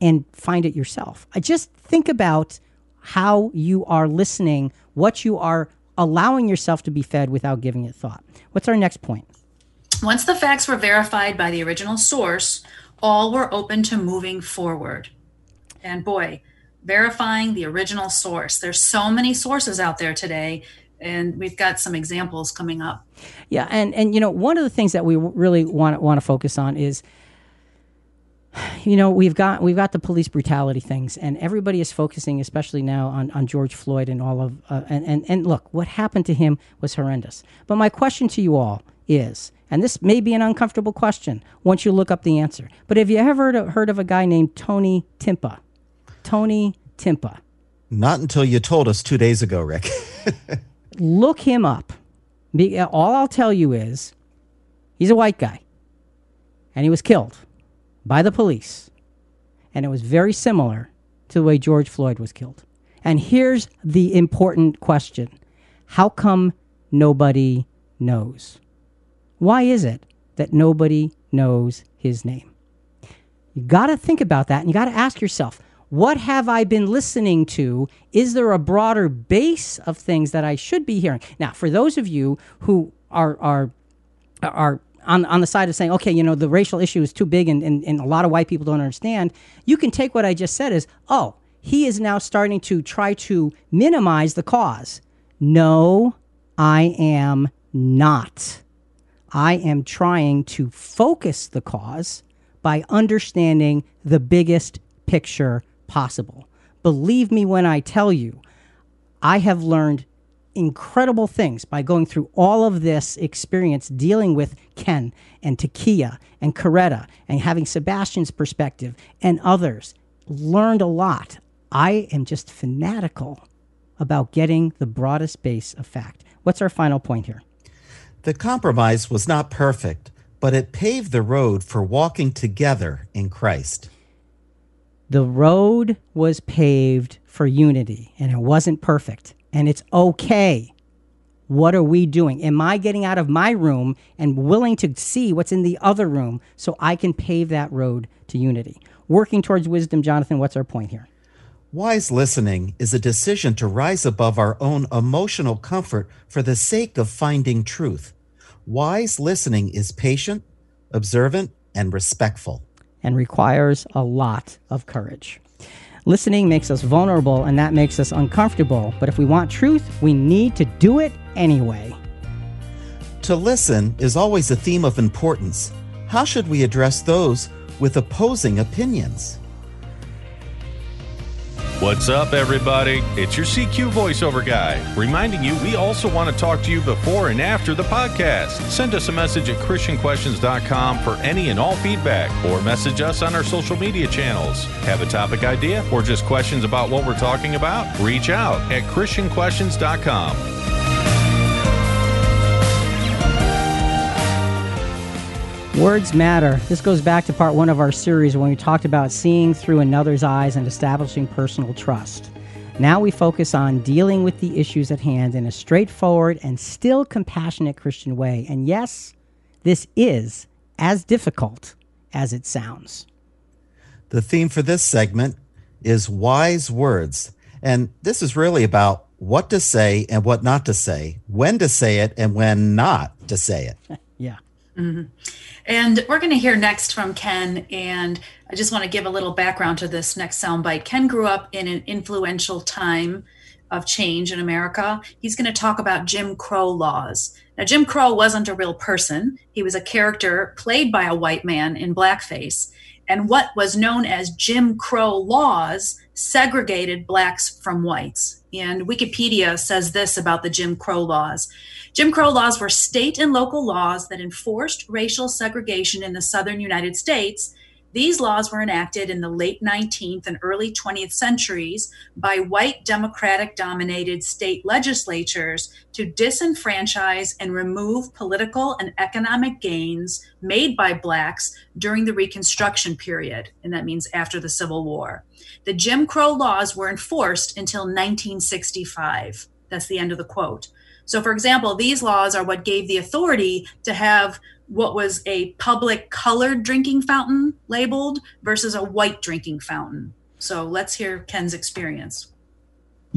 and find it yourself. I just think about how you are listening, what you are allowing yourself to be fed without giving it thought. What's our next point? Once the facts were verified by the original source, all were open to moving forward. And boy, verifying the original source. There's so many sources out there today and we've got some examples coming up. Yeah, and and you know, one of the things that we really want want to focus on is you know we've got we've got the police brutality things and everybody is focusing especially now on, on george floyd and all of uh, and, and and look what happened to him was horrendous. But my question to you all is and this may be an uncomfortable question once you look up the answer but have you ever heard of, heard of a guy named tony timpa? Tony timpa. Not until you told us two days ago rick. Look him up. All i'll tell you is he's a white guy and he was killed by the police. And it was very similar to the way George Floyd was killed. And here's the important question How come nobody knows? Why is it that nobody knows his name? You got to think about that and you got to ask yourself what have I been listening to? Is there a broader base of things that I should be hearing? Now, for those of you who are, are, are on, on the side of saying, okay, you know, the racial issue is too big and, and, and a lot of white people don't understand, you can take what I just said as, oh, he is now starting to try to minimize the cause. No, I am not. I am trying to focus the cause by understanding the biggest picture possible. Believe me when I tell you, I have learned incredible things by going through all of this experience dealing with Ken and Takia and Coretta and having Sebastian's perspective and others. Learned a lot. I am just fanatical about getting the broadest base of fact. What's our final point here? The compromise was not perfect, but it paved the road for walking together in Christ. The road was paved for unity, and it wasn't perfect and it's okay. What are we doing? Am I getting out of my room and willing to see what's in the other room so I can pave that road to unity? Working towards wisdom, Jonathan, what's our point here? Wise listening is a decision to rise above our own emotional comfort for the sake of finding truth. Wise listening is patient, observant, and respectful. And requires a lot of courage. Listening makes us vulnerable and that makes us uncomfortable. But if we want truth, we need to do it anyway. To listen is always a theme of importance. How should we address those with opposing opinions? What's up, everybody? It's your CQ voiceover guy, reminding you we also want to talk to you before and after the podcast. Send us a message at ChristianQuestions.com for any and all feedback, or message us on our social media channels. Have a topic idea or just questions about what we're talking about? Reach out at ChristianQuestions.com. Words matter. This goes back to part one of our series when we talked about seeing through another's eyes and establishing personal trust. Now we focus on dealing with the issues at hand in a straightforward and still compassionate Christian way. And yes, this is as difficult as it sounds. The theme for this segment is wise words. And this is really about what to say and what not to say, when to say it and when not to say it. Mm-hmm. And we're going to hear next from Ken. And I just want to give a little background to this next soundbite. Ken grew up in an influential time of change in America. He's going to talk about Jim Crow laws. Now, Jim Crow wasn't a real person, he was a character played by a white man in blackface. And what was known as Jim Crow laws segregated blacks from whites. And Wikipedia says this about the Jim Crow laws Jim Crow laws were state and local laws that enforced racial segregation in the southern United States. These laws were enacted in the late 19th and early 20th centuries by white Democratic dominated state legislatures to disenfranchise and remove political and economic gains made by Blacks during the Reconstruction period. And that means after the Civil War. The Jim Crow laws were enforced until 1965. That's the end of the quote. So, for example, these laws are what gave the authority to have what was a public colored drinking fountain labeled versus a white drinking fountain. So, let's hear Ken's experience.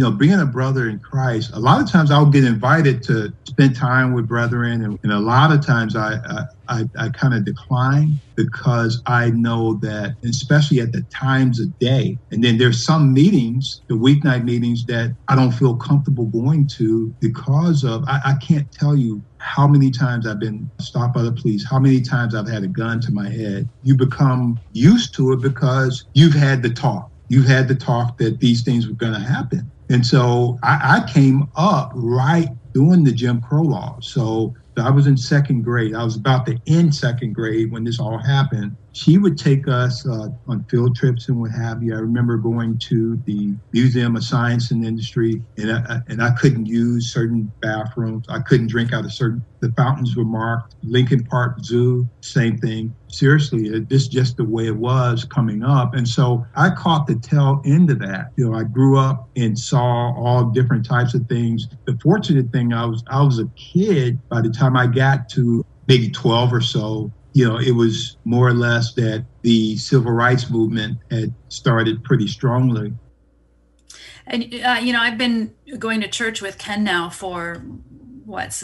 You know, being a brother in Christ, a lot of times I'll get invited to spend time with brethren, and, and a lot of times I I, I, I kind of decline because I know that, especially at the times of day, and then there's some meetings, the weeknight meetings, that I don't feel comfortable going to because of I, I can't tell you how many times I've been stopped by the police, how many times I've had a gun to my head. You become used to it because you've had the talk. You've had the talk that these things were going to happen. And so I, I came up right doing the Jim Crow laws. So I was in second grade. I was about to end second grade when this all happened she would take us uh, on field trips and what have you. I remember going to the Museum of Science and Industry, and I, and I couldn't use certain bathrooms. I couldn't drink out of certain. The fountains were marked. Lincoln Park Zoo, same thing. Seriously, it, this just the way it was coming up, and so I caught the tail end of that. You know, I grew up and saw all different types of things. The fortunate thing, I was I was a kid by the time I got to maybe 12 or so you know, it was more or less that the civil rights movement had started pretty strongly. And, uh, you know, I've been going to church with Ken now for what's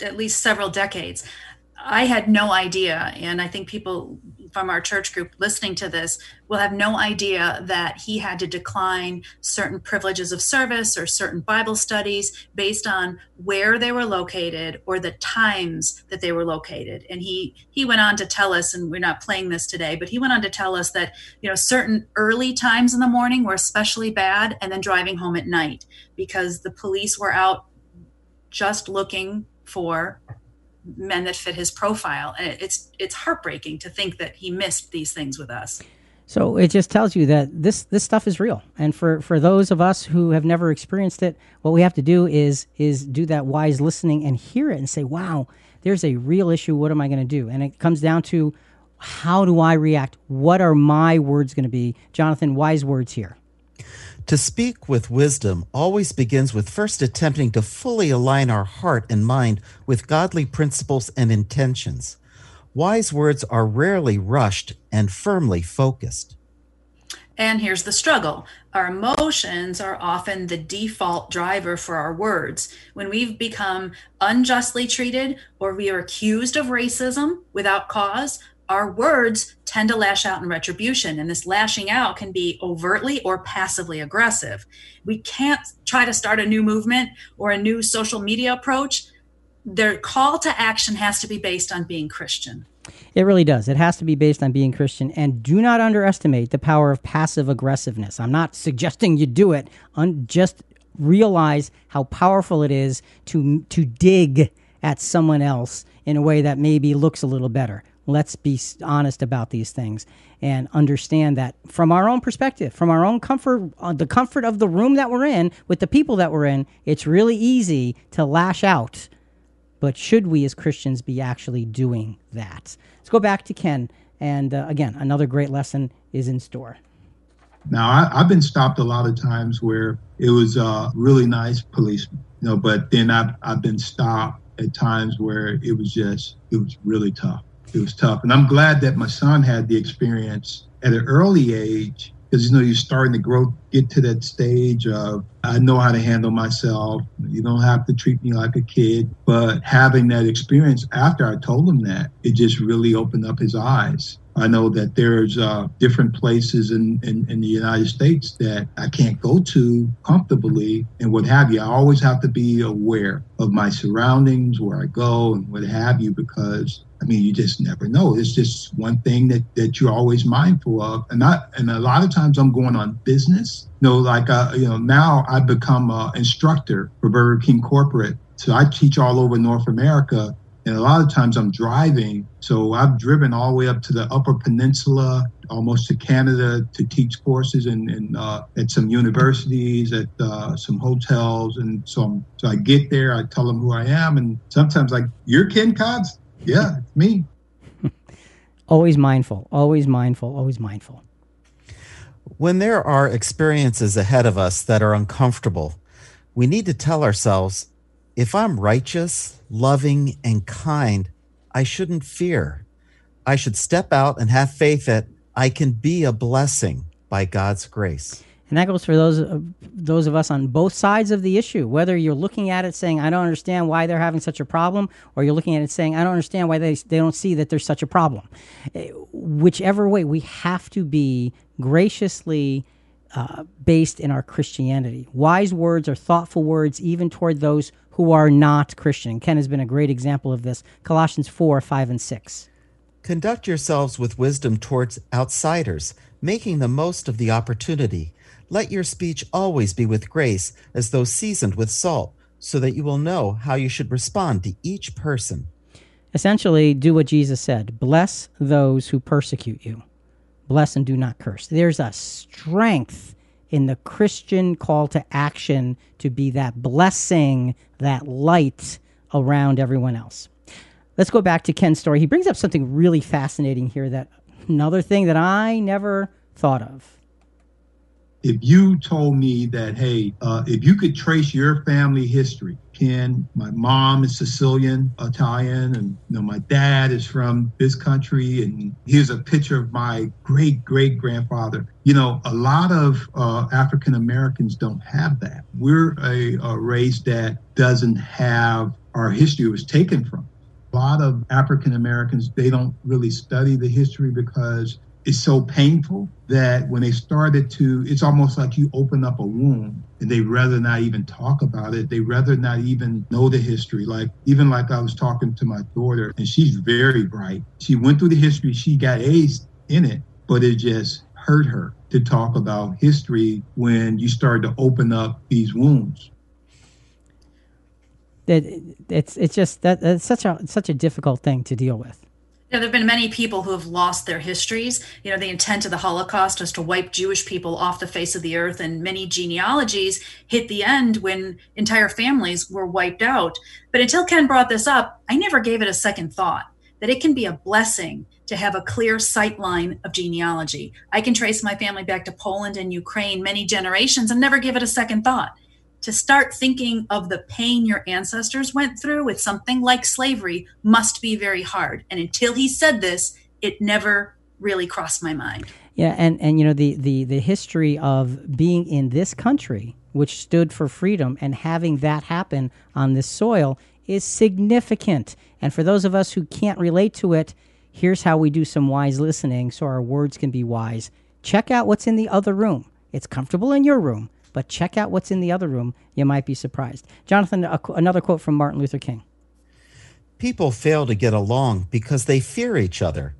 at least several decades. I had no idea, and I think people from our church group listening to this will have no idea that he had to decline certain privileges of service or certain Bible studies based on where they were located or the times that they were located. And he he went on to tell us, and we're not playing this today, but he went on to tell us that you know certain early times in the morning were especially bad, and then driving home at night because the police were out just looking for men that fit his profile. And it's it's heartbreaking to think that he missed these things with us. So it just tells you that this this stuff is real. And for for those of us who have never experienced it, what we have to do is is do that wise listening and hear it and say, "Wow, there's a real issue. What am I going to do?" And it comes down to how do I react? What are my words going to be? Jonathan, wise words here. To speak with wisdom always begins with first attempting to fully align our heart and mind with godly principles and intentions. Wise words are rarely rushed and firmly focused. And here's the struggle our emotions are often the default driver for our words. When we've become unjustly treated or we are accused of racism without cause, our words tend to lash out in retribution. And this lashing out can be overtly or passively aggressive. We can't try to start a new movement or a new social media approach. Their call to action has to be based on being Christian. It really does. It has to be based on being Christian. And do not underestimate the power of passive aggressiveness. I'm not suggesting you do it. Un- just realize how powerful it is to to dig at someone else in a way that maybe looks a little better let's be honest about these things and understand that from our own perspective, from our own comfort, uh, the comfort of the room that we're in, with the people that we're in, it's really easy to lash out. But should we as Christians be actually doing that? Let's go back to Ken. And uh, again, another great lesson is in store. Now, I, have been stopped a lot of times where it was a really nice policeman, you know, but then I've, I've been stopped at times where it was just, it was really tough it was tough. And I'm glad that my son had the experience at an early age because you know you're starting to grow, get to that stage of I know how to handle myself. You don't have to treat me like a kid. But having that experience after I told him that, it just really opened up his eyes. I know that there's uh, different places in, in, in, the United States that I can't go to comfortably and what have you. I always have to be aware of my surroundings, where I go, and what have you, because I mean, you just never know. It's just one thing that, that you're always mindful of. And not, and a lot of times I'm going on business. You know, like, uh, you know, now I've become an instructor for Burger King Corporate. So I teach all over North America. And a lot of times I'm driving. So I've driven all the way up to the Upper Peninsula, almost to Canada to teach courses in uh, at some universities, at uh, some hotels. And so, I'm, so I get there, I tell them who I am. And sometimes like, you're Ken? Yeah, it's me. always mindful, always mindful, always mindful. When there are experiences ahead of us that are uncomfortable, we need to tell ourselves if I'm righteous, loving, and kind, I shouldn't fear. I should step out and have faith that I can be a blessing by God's grace. And that goes for those of, those of us on both sides of the issue. Whether you're looking at it saying, I don't understand why they're having such a problem, or you're looking at it saying, I don't understand why they, they don't see that there's such a problem. Eh, whichever way, we have to be graciously uh, based in our Christianity. Wise words are thoughtful words, even toward those who are not Christian. Ken has been a great example of this. Colossians 4 5 and 6. Conduct yourselves with wisdom towards outsiders, making the most of the opportunity. Let your speech always be with grace, as though seasoned with salt, so that you will know how you should respond to each person. Essentially, do what Jesus said bless those who persecute you, bless and do not curse. There's a strength in the Christian call to action to be that blessing, that light around everyone else. Let's go back to Ken's story. He brings up something really fascinating here that another thing that I never thought of if you told me that, hey, uh, if you could trace your family history, Ken, my mom is Sicilian, Italian, and you know my dad is from this country, and here's a picture of my great great grandfather. You know, a lot of uh, African Americans don't have that. We're a, a race that doesn't have our history was taken from. A lot of African Americans they don't really study the history because is so painful that when they started to, it's almost like you open up a wound and they'd rather not even talk about it. They'd rather not even know the history. Like, even like I was talking to my daughter, and she's very bright. She went through the history, she got A's in it, but it just hurt her to talk about history when you start to open up these wounds. It, it's it's just that it's such a such a difficult thing to deal with there have been many people who have lost their histories. You know, the intent of the Holocaust was to wipe Jewish people off the face of the earth, and many genealogies hit the end when entire families were wiped out. But until Ken brought this up, I never gave it a second thought that it can be a blessing to have a clear sight line of genealogy. I can trace my family back to Poland and Ukraine many generations and never give it a second thought to start thinking of the pain your ancestors went through with something like slavery must be very hard. And until he said this, it never really crossed my mind. Yeah, and, and you know the, the the history of being in this country, which stood for freedom, and having that happen on this soil is significant. And for those of us who can't relate to it, here's how we do some wise listening so our words can be wise. Check out what's in the other room. It's comfortable in your room but check out what's in the other room. You might be surprised. Jonathan, another quote from Martin Luther King. People fail to get along because they fear each other.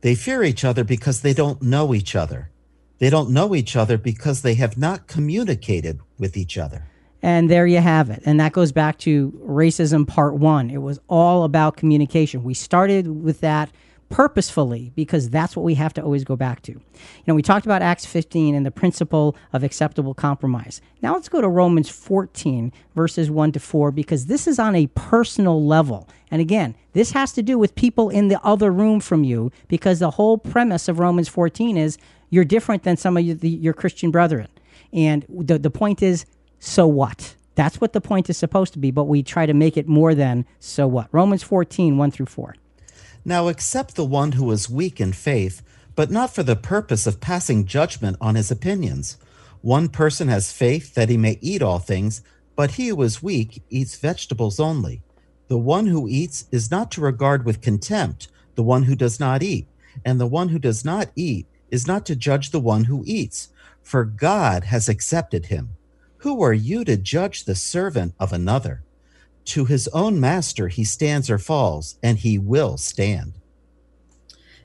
They fear each other because they don't know each other. They don't know each other because they have not communicated with each other. And there you have it. And that goes back to racism part one. It was all about communication. We started with that purposefully because that's what we have to always go back to. You know, we talked about Acts 15 and the principle of acceptable compromise. Now let's go to Romans 14, verses 1 to 4, because this is on a personal level. And again, this has to do with people in the other room from you because the whole premise of Romans 14 is you're different than some of your, the, your Christian brethren. And the, the point is, so what? That's what the point is supposed to be, but we try to make it more than so what. Romans 14, 1 through 4. Now accept the one who is weak in faith, but not for the purpose of passing judgment on his opinions. One person has faith that he may eat all things, but he who is weak eats vegetables only. The one who eats is not to regard with contempt the one who does not eat, and the one who does not eat is not to judge the one who eats, for God has accepted him. Who are you to judge the servant of another? To his own master he stands or falls, and he will stand.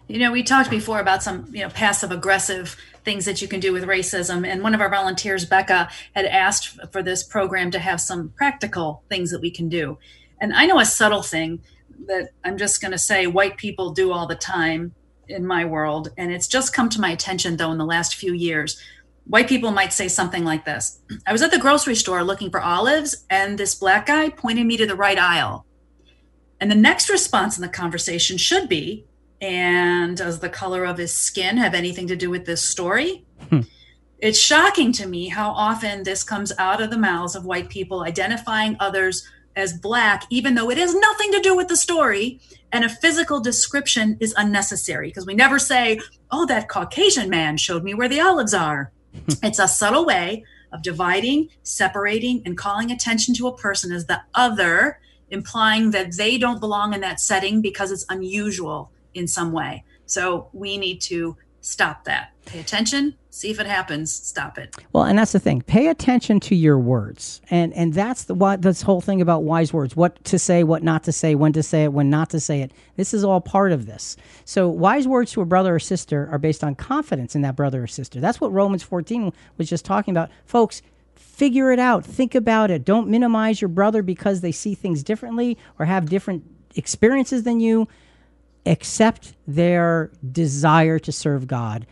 You know, we talked before about some, you know, passive aggressive things that you can do with racism. And one of our volunteers, Becca, had asked for this program to have some practical things that we can do. And I know a subtle thing that I'm just going to say white people do all the time in my world. And it's just come to my attention, though, in the last few years white people might say something like this I was at the grocery store looking for olives, and this black guy pointed me to the right aisle. And the next response in the conversation should be, and does the color of his skin have anything to do with this story? Hmm. It's shocking to me how often this comes out of the mouths of white people identifying others as black, even though it has nothing to do with the story. And a physical description is unnecessary because we never say, Oh, that Caucasian man showed me where the olives are. it's a subtle way of dividing, separating, and calling attention to a person as the other, implying that they don't belong in that setting because it's unusual in some way. So we need to stop that. Pay attention, see if it happens, stop it. Well, and that's the thing. Pay attention to your words. And and that's the what this whole thing about wise words, what to say, what not to say, when to say it, when not to say it. This is all part of this. So wise words to a brother or sister are based on confidence in that brother or sister. That's what Romans 14 was just talking about. Folks, figure it out. Think about it. Don't minimize your brother because they see things differently or have different experiences than you accept their desire to serve God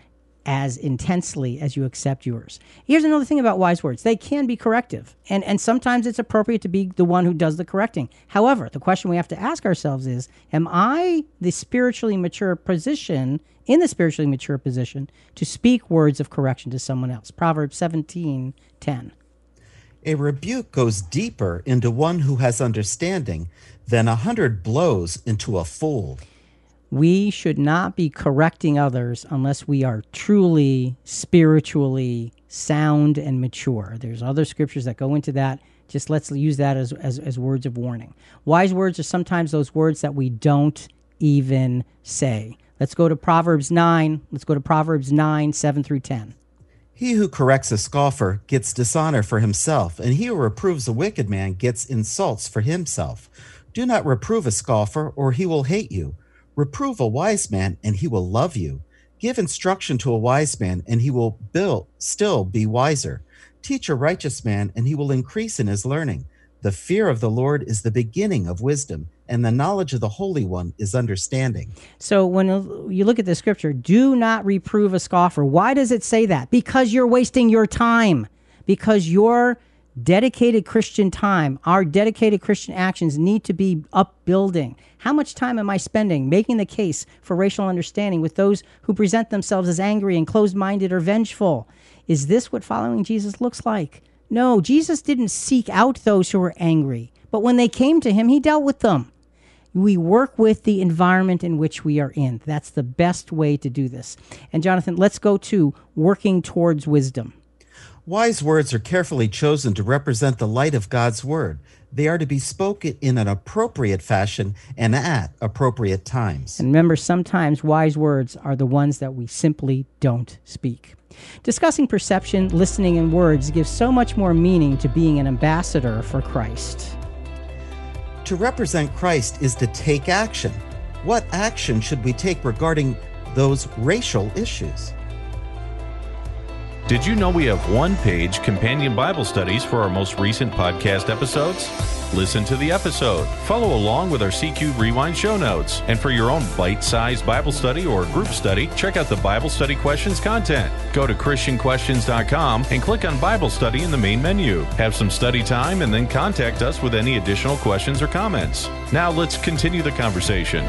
as intensely as you accept yours. Here's another thing about wise words. They can be corrective. And and sometimes it's appropriate to be the one who does the correcting. However, the question we have to ask ourselves is, am I the spiritually mature position in the spiritually mature position to speak words of correction to someone else? Proverbs 17, 10. A rebuke goes deeper into one who has understanding than a hundred blows into a fool we should not be correcting others unless we are truly spiritually sound and mature. There's other scriptures that go into that. Just let's use that as, as, as words of warning. Wise words are sometimes those words that we don't even say. Let's go to Proverbs 9. Let's go to Proverbs 9, 7 through 10. He who corrects a scoffer gets dishonor for himself, and he who reproves a wicked man gets insults for himself. Do not reprove a scoffer, or he will hate you Reprove a wise man, and he will love you. Give instruction to a wise man, and he will build, still be wiser. Teach a righteous man, and he will increase in his learning. The fear of the Lord is the beginning of wisdom, and the knowledge of the Holy One is understanding. So, when you look at the scripture, do not reprove a scoffer. Why does it say that? Because you're wasting your time. Because you're dedicated Christian time, our dedicated Christian actions need to be upbuilding. How much time am I spending making the case for racial understanding with those who present themselves as angry and closed minded or vengeful? Is this what following Jesus looks like? No, Jesus didn't seek out those who were angry, but when they came to him, he dealt with them. We work with the environment in which we are in. That's the best way to do this. And Jonathan, let's go to working towards wisdom. Wise words are carefully chosen to represent the light of God's word. They are to be spoken in an appropriate fashion and at appropriate times. And remember, sometimes wise words are the ones that we simply don't speak. Discussing perception, listening, and words gives so much more meaning to being an ambassador for Christ. To represent Christ is to take action. What action should we take regarding those racial issues? Did you know we have one page companion Bible studies for our most recent podcast episodes? Listen to the episode, follow along with our CQ Rewind show notes, and for your own bite sized Bible study or group study, check out the Bible study questions content. Go to ChristianQuestions.com and click on Bible study in the main menu. Have some study time and then contact us with any additional questions or comments. Now let's continue the conversation.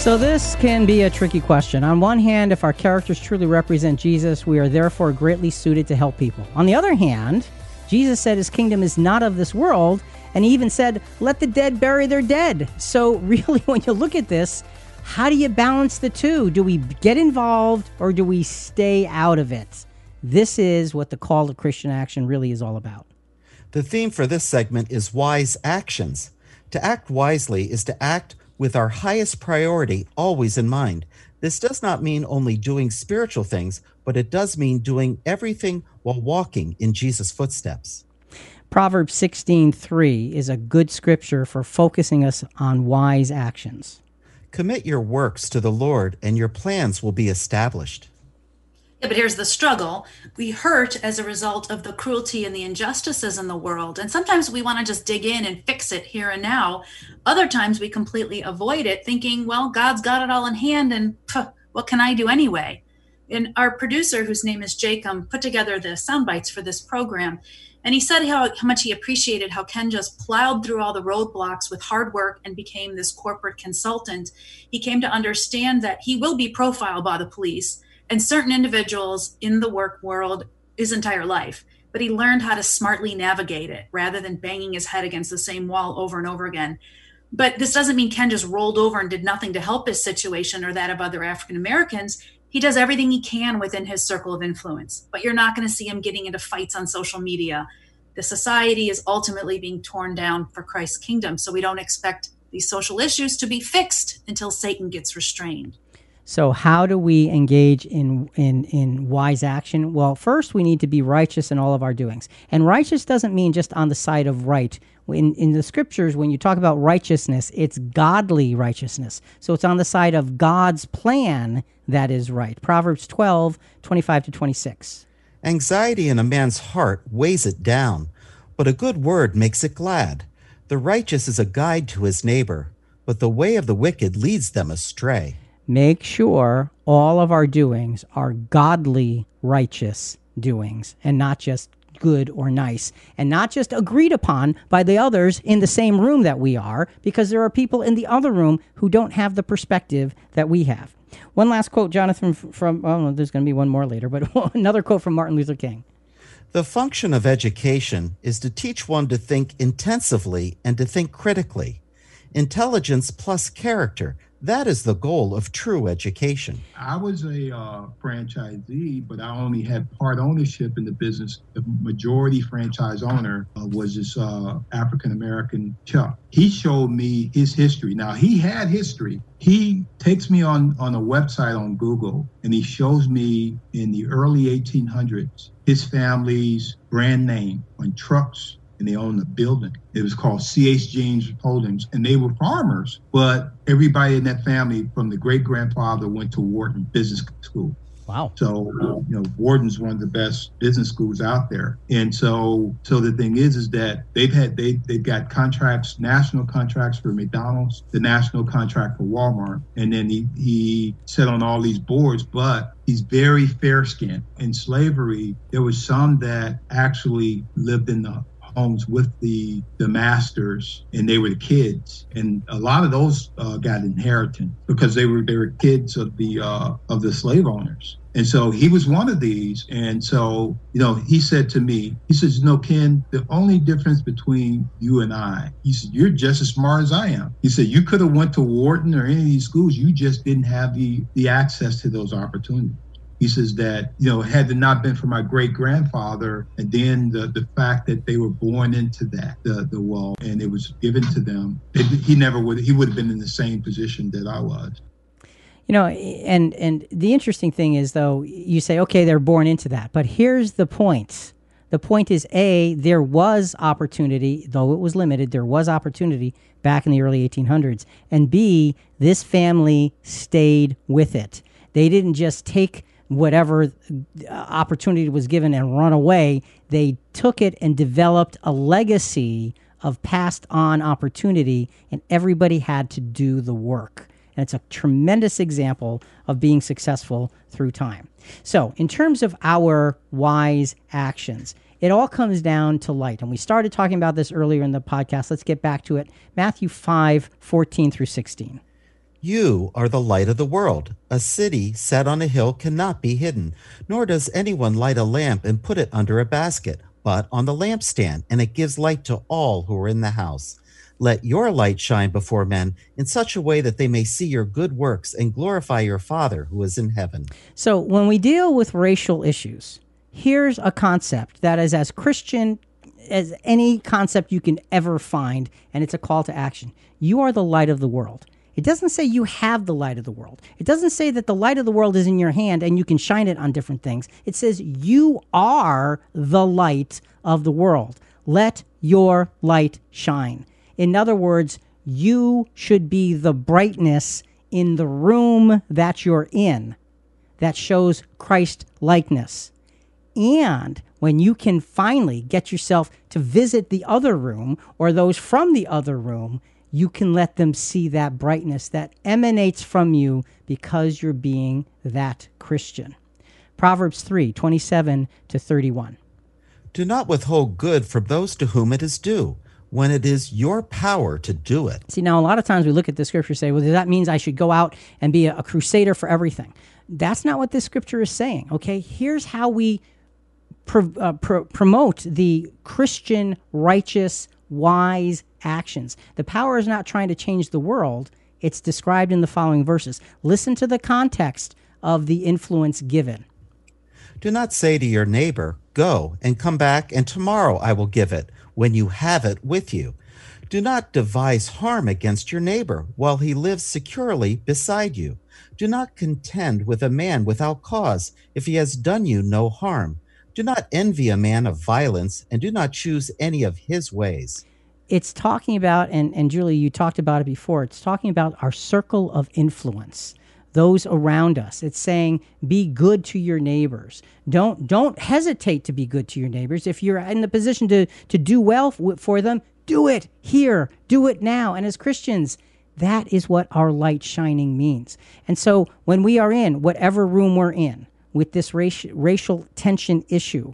So, this can be a tricky question. On one hand, if our characters truly represent Jesus, we are therefore greatly suited to help people. On the other hand, Jesus said his kingdom is not of this world, and he even said, let the dead bury their dead. So, really, when you look at this, how do you balance the two? Do we get involved or do we stay out of it? This is what the call to Christian action really is all about. The theme for this segment is wise actions. To act wisely is to act with our highest priority always in mind. This does not mean only doing spiritual things, but it does mean doing everything while walking in Jesus' footsteps. Proverbs 16:3 is a good scripture for focusing us on wise actions. Commit your works to the Lord and your plans will be established. Yeah, but here's the struggle. We hurt as a result of the cruelty and the injustices in the world. And sometimes we want to just dig in and fix it here and now. Other times we completely avoid it, thinking, well, God's got it all in hand and what can I do anyway? And our producer, whose name is Jacob, put together the sound bites for this program. And he said how, how much he appreciated how Ken just plowed through all the roadblocks with hard work and became this corporate consultant. He came to understand that he will be profiled by the police and certain individuals in the work world his entire life but he learned how to smartly navigate it rather than banging his head against the same wall over and over again but this doesn't mean ken just rolled over and did nothing to help his situation or that of other african americans He does everything he can within his circle of influence, but you're not going to see him getting into fights on social media. The society is ultimately being torn down for Christ's kingdom, so we don't expect these social issues to be fixed until Satan gets restrained. So, how do we engage in, in, in wise action? Well, first, we need to be righteous in all of our doings. And righteous doesn't mean just on the side of right. In, in the scriptures, when you talk about righteousness, it's godly righteousness. So, it's on the side of God's plan that is right. Proverbs 12, 25 to 26. Anxiety in a man's heart weighs it down, but a good word makes it glad. The righteous is a guide to his neighbor, but the way of the wicked leads them astray make sure all of our doings are godly, righteous doings and not just good or nice and not just agreed upon by the others in the same room that we are because there are people in the other room who don't have the perspective that we have. One last quote, Jonathan, from, oh, there's going to be one more later, but another quote from Martin Luther King. The function of education is to teach one to think intensively and to think critically. Intelligence plus character that is the goal of true education. I was a uh, franchisee, but I only had part ownership in the business. The majority franchise owner uh, was this uh, African American Chuck. He showed me his history. Now he had history. He takes me on on a website on Google and he shows me in the early 1800s his family's brand name on trucks and they owned a building. It was called C.H. James Holdings, and they were farmers, but everybody in that family from the great grandfather went to Wharton Business School. Wow. So, you know, Wharton's one of the best business schools out there. And so, so the thing is, is that they've had, they, they've got contracts, national contracts for McDonald's, the national contract for Walmart. And then he, he sat on all these boards, but he's very fair skinned. In slavery, there was some that actually lived in the homes with the the masters, and they were the kids, and a lot of those uh, got inheritance because they were they were kids of the uh, of the slave owners. And so he was one of these. And so, you know, he said to me, he says, No, Ken, the only difference between you and I, he said, You're just as smart as I am. He said, You could have went to Wharton or any of these schools. You just didn't have the the access to those opportunities. He says that, you know, had it not been for my great grandfather, and then the, the fact that they were born into that, the, the wall, and it was given to them, it, he never would, he would have been in the same position that I was. You know, and and the interesting thing is though, you say, okay, they're born into that, but here's the point. The point is, a there was opportunity, though it was limited. There was opportunity back in the early 1800s, and b this family stayed with it. They didn't just take whatever opportunity was given and run away. They took it and developed a legacy of passed on opportunity, and everybody had to do the work. And it's a tremendous example of being successful through time. So, in terms of our wise actions, it all comes down to light. And we started talking about this earlier in the podcast. Let's get back to it. Matthew 5 14 through 16. You are the light of the world. A city set on a hill cannot be hidden, nor does anyone light a lamp and put it under a basket, but on the lampstand, and it gives light to all who are in the house. Let your light shine before men in such a way that they may see your good works and glorify your Father who is in heaven. So, when we deal with racial issues, here's a concept that is as Christian as any concept you can ever find, and it's a call to action. You are the light of the world. It doesn't say you have the light of the world. It doesn't say that the light of the world is in your hand and you can shine it on different things. It says you are the light of the world. Let your light shine. In other words, you should be the brightness in the room that you're in that shows Christ likeness. And when you can finally get yourself to visit the other room or those from the other room, you can let them see that brightness that emanates from you because you're being that Christian. Proverbs 3 27 to 31. Do not withhold good from those to whom it is due when it is your power to do it. See, now a lot of times we look at the scripture and say, well, that means I should go out and be a, a crusader for everything. That's not what this scripture is saying, okay? Here's how we pro, uh, pro, promote the Christian, righteous, wise actions. The power is not trying to change the world, it's described in the following verses. Listen to the context of the influence given. Do not say to your neighbor, Go and come back, and tomorrow I will give it, when you have it with you. Do not devise harm against your neighbor while he lives securely beside you. Do not contend with a man without cause if he has done you no harm. Do not envy a man of violence, and do not choose any of his ways. It's talking about, and, and Julie, you talked about it before, it's talking about our circle of influence those around us. It's saying be good to your neighbors. Don't don't hesitate to be good to your neighbors. If you're in the position to to do well for them, do it here, do it now. And as Christians, that is what our light shining means. And so when we are in whatever room we're in with this raci- racial tension issue,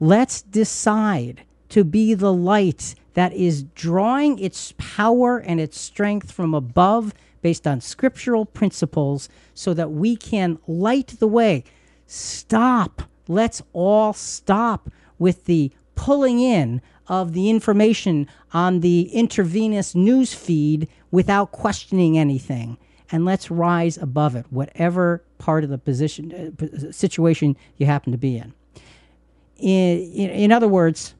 let's decide to be the light that is drawing its power and its strength from above based on scriptural principles so that we can light the way. Stop. Let's all stop with the pulling in of the information on the intravenous news feed without questioning anything. And let's rise above it, whatever part of the position uh, situation you happen to be in. In, in, in other words,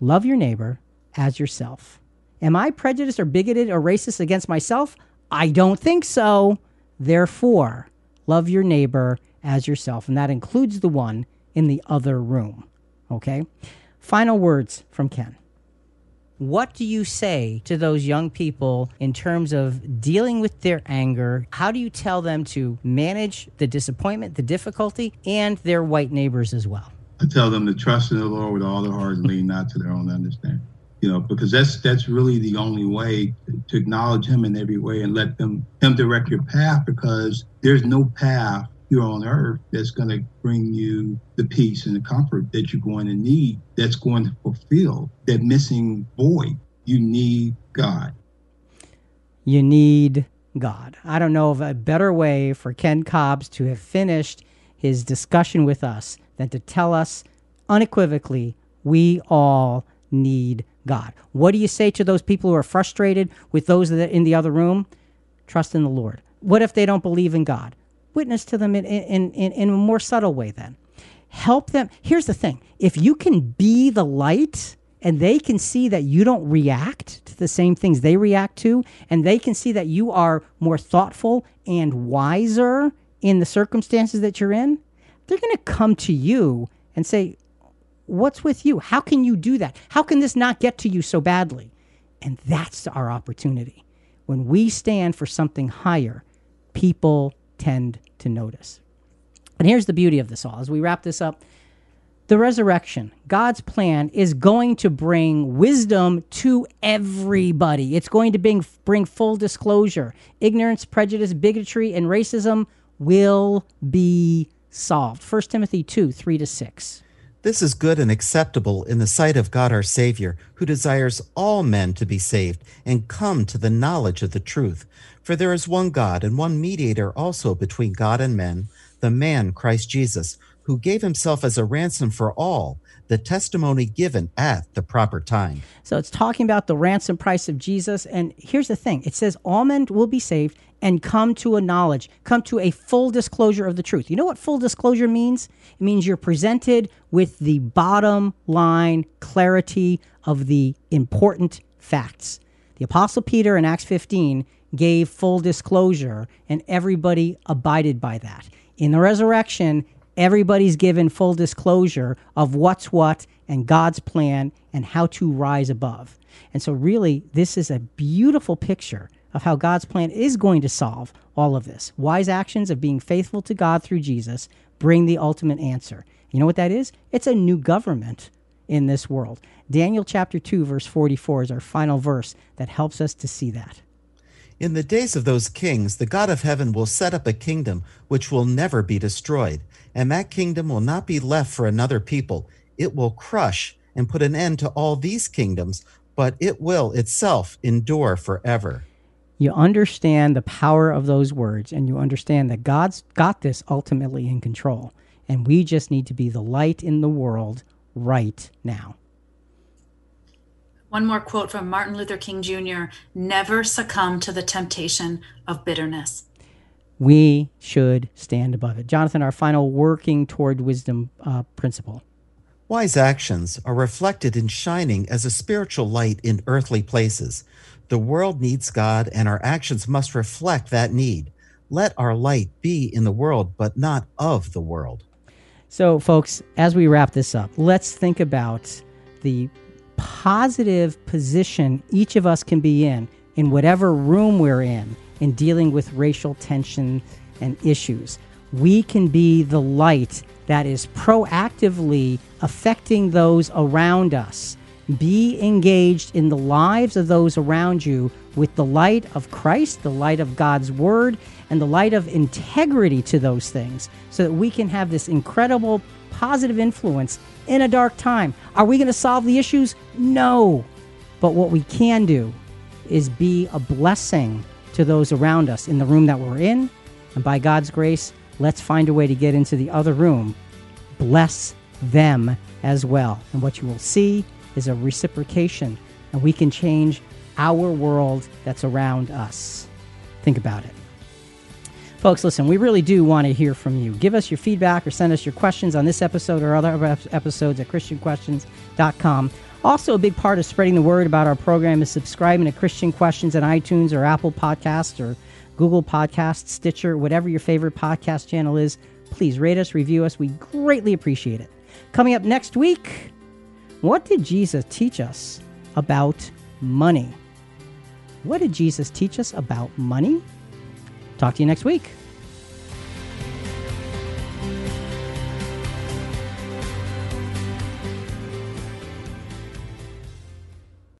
love your neighbor as yourself. Am I prejudiced or bigoted or racist against myself? I don't think so. Therefore, love your neighbor as yourself. And that includes the one in the other room. Okay? Final words from Ken. What do you say to those young people in terms of dealing with their anger? How do you tell them to manage the disappointment, the difficulty, and their white neighbors as well? I tell them to trust in the Lord with all their heart and lean not to their own understanding you know, because that's that's really the only way to acknowledge him in every way and let them him direct your path because there's no path here on earth that's going to bring you the peace and the comfort that you're going to need that's going to fulfill that missing void. You need god. You need god. I don't know of a better way for ken cobbs to have finished his discussion with us than to tell us unequivocally we all need God. What do you say to those people who are frustrated with those that in the other room? Trust in the Lord. What if they don't believe in God? Witness to them in, in, in, in a more subtle way then. Help them. Here's the thing if you can be the light and they can see that you don't react to the same things they react to, and they can see that you are more thoughtful and wiser in the circumstances that you're in, they're going to come to you and say, What's with you? How can you do that? How can this not get to you so badly? And that's our opportunity. When we stand for something higher, people tend to notice. And here's the beauty of this all. As we wrap this up, the resurrection, God's plan is going to bring wisdom to everybody. It's going to bring, bring full disclosure. Ignorance, prejudice, bigotry, and racism will be solved. 1 Timothy 2 3 to 6. This is good and acceptable in the sight of God our Savior, who desires all men to be saved and come to the knowledge of the truth. For there is one God and one mediator also between God and men, the man Christ Jesus, who gave himself as a ransom for all, the testimony given at the proper time. So it's talking about the ransom price of Jesus. And here's the thing it says all men will be saved and come to a knowledge, come to a full disclosure of the truth. You know what full disclosure means? It means you're presented with the bottom line clarity of the important facts. The Apostle Peter in Acts 15 gave full disclosure, and everybody abided by that. In the resurrection, everybody's given full disclosure of what's what and God's plan and how to rise above. And so, really, this is a beautiful picture of how God's plan is going to solve all of this. Wise actions of being faithful to God through Jesus bring the ultimate answer. You know what that is? It's a new government in this world. Daniel chapter 2, verse 44 is our final verse that helps us to see that. In the days of those kings, the God of heaven will set up a kingdom which will never be destroyed, and that kingdom will not be left for another people. It will crush and put an end to all these kingdoms, but it will itself endure forever you understand the power of those words and you understand that God's got this ultimately in control. And we just need to be the light in the world right now. One more quote from Martin Luther King Jr. Never succumb to the temptation of bitterness. We should stand above it. Jonathan, our final working toward wisdom uh, principle. Wise actions are reflected in shining as a spiritual light in earthly places. The world needs God, and our actions must reflect that need. Let our light be in the world, but not of the world. So, folks, as we wrap this up, let's think about the positive position each of us can be in, in whatever room we're in, in dealing with racial tension and issues. We can be the light that is proactively affecting those around us. Be engaged in the lives of those around you with the light of Christ, the light of God's Word, and the light of integrity to those things so that we can have this incredible positive influence in a dark time. Are we going to solve the issues? No. But what we can do is be a blessing to those around us in the room that we're in. And by God's grace, let's find a way to get into the other room. Bless them as well. And what you will see is a reciprocation, and we can change our world that's around us. Think about it. Folks, listen, we really do want to hear from you. Give us your feedback or send us your questions on this episode or other episodes at ChristianQuestions.com. Also, a big part of spreading the word about our program is subscribing to Christian Questions on iTunes or Apple Podcasts or Google Podcasts, Stitcher, whatever your favorite podcast channel is. Please rate us, review us. We greatly appreciate it. Coming up next week, what did Jesus teach us about money? What did Jesus teach us about money? Talk to you next week.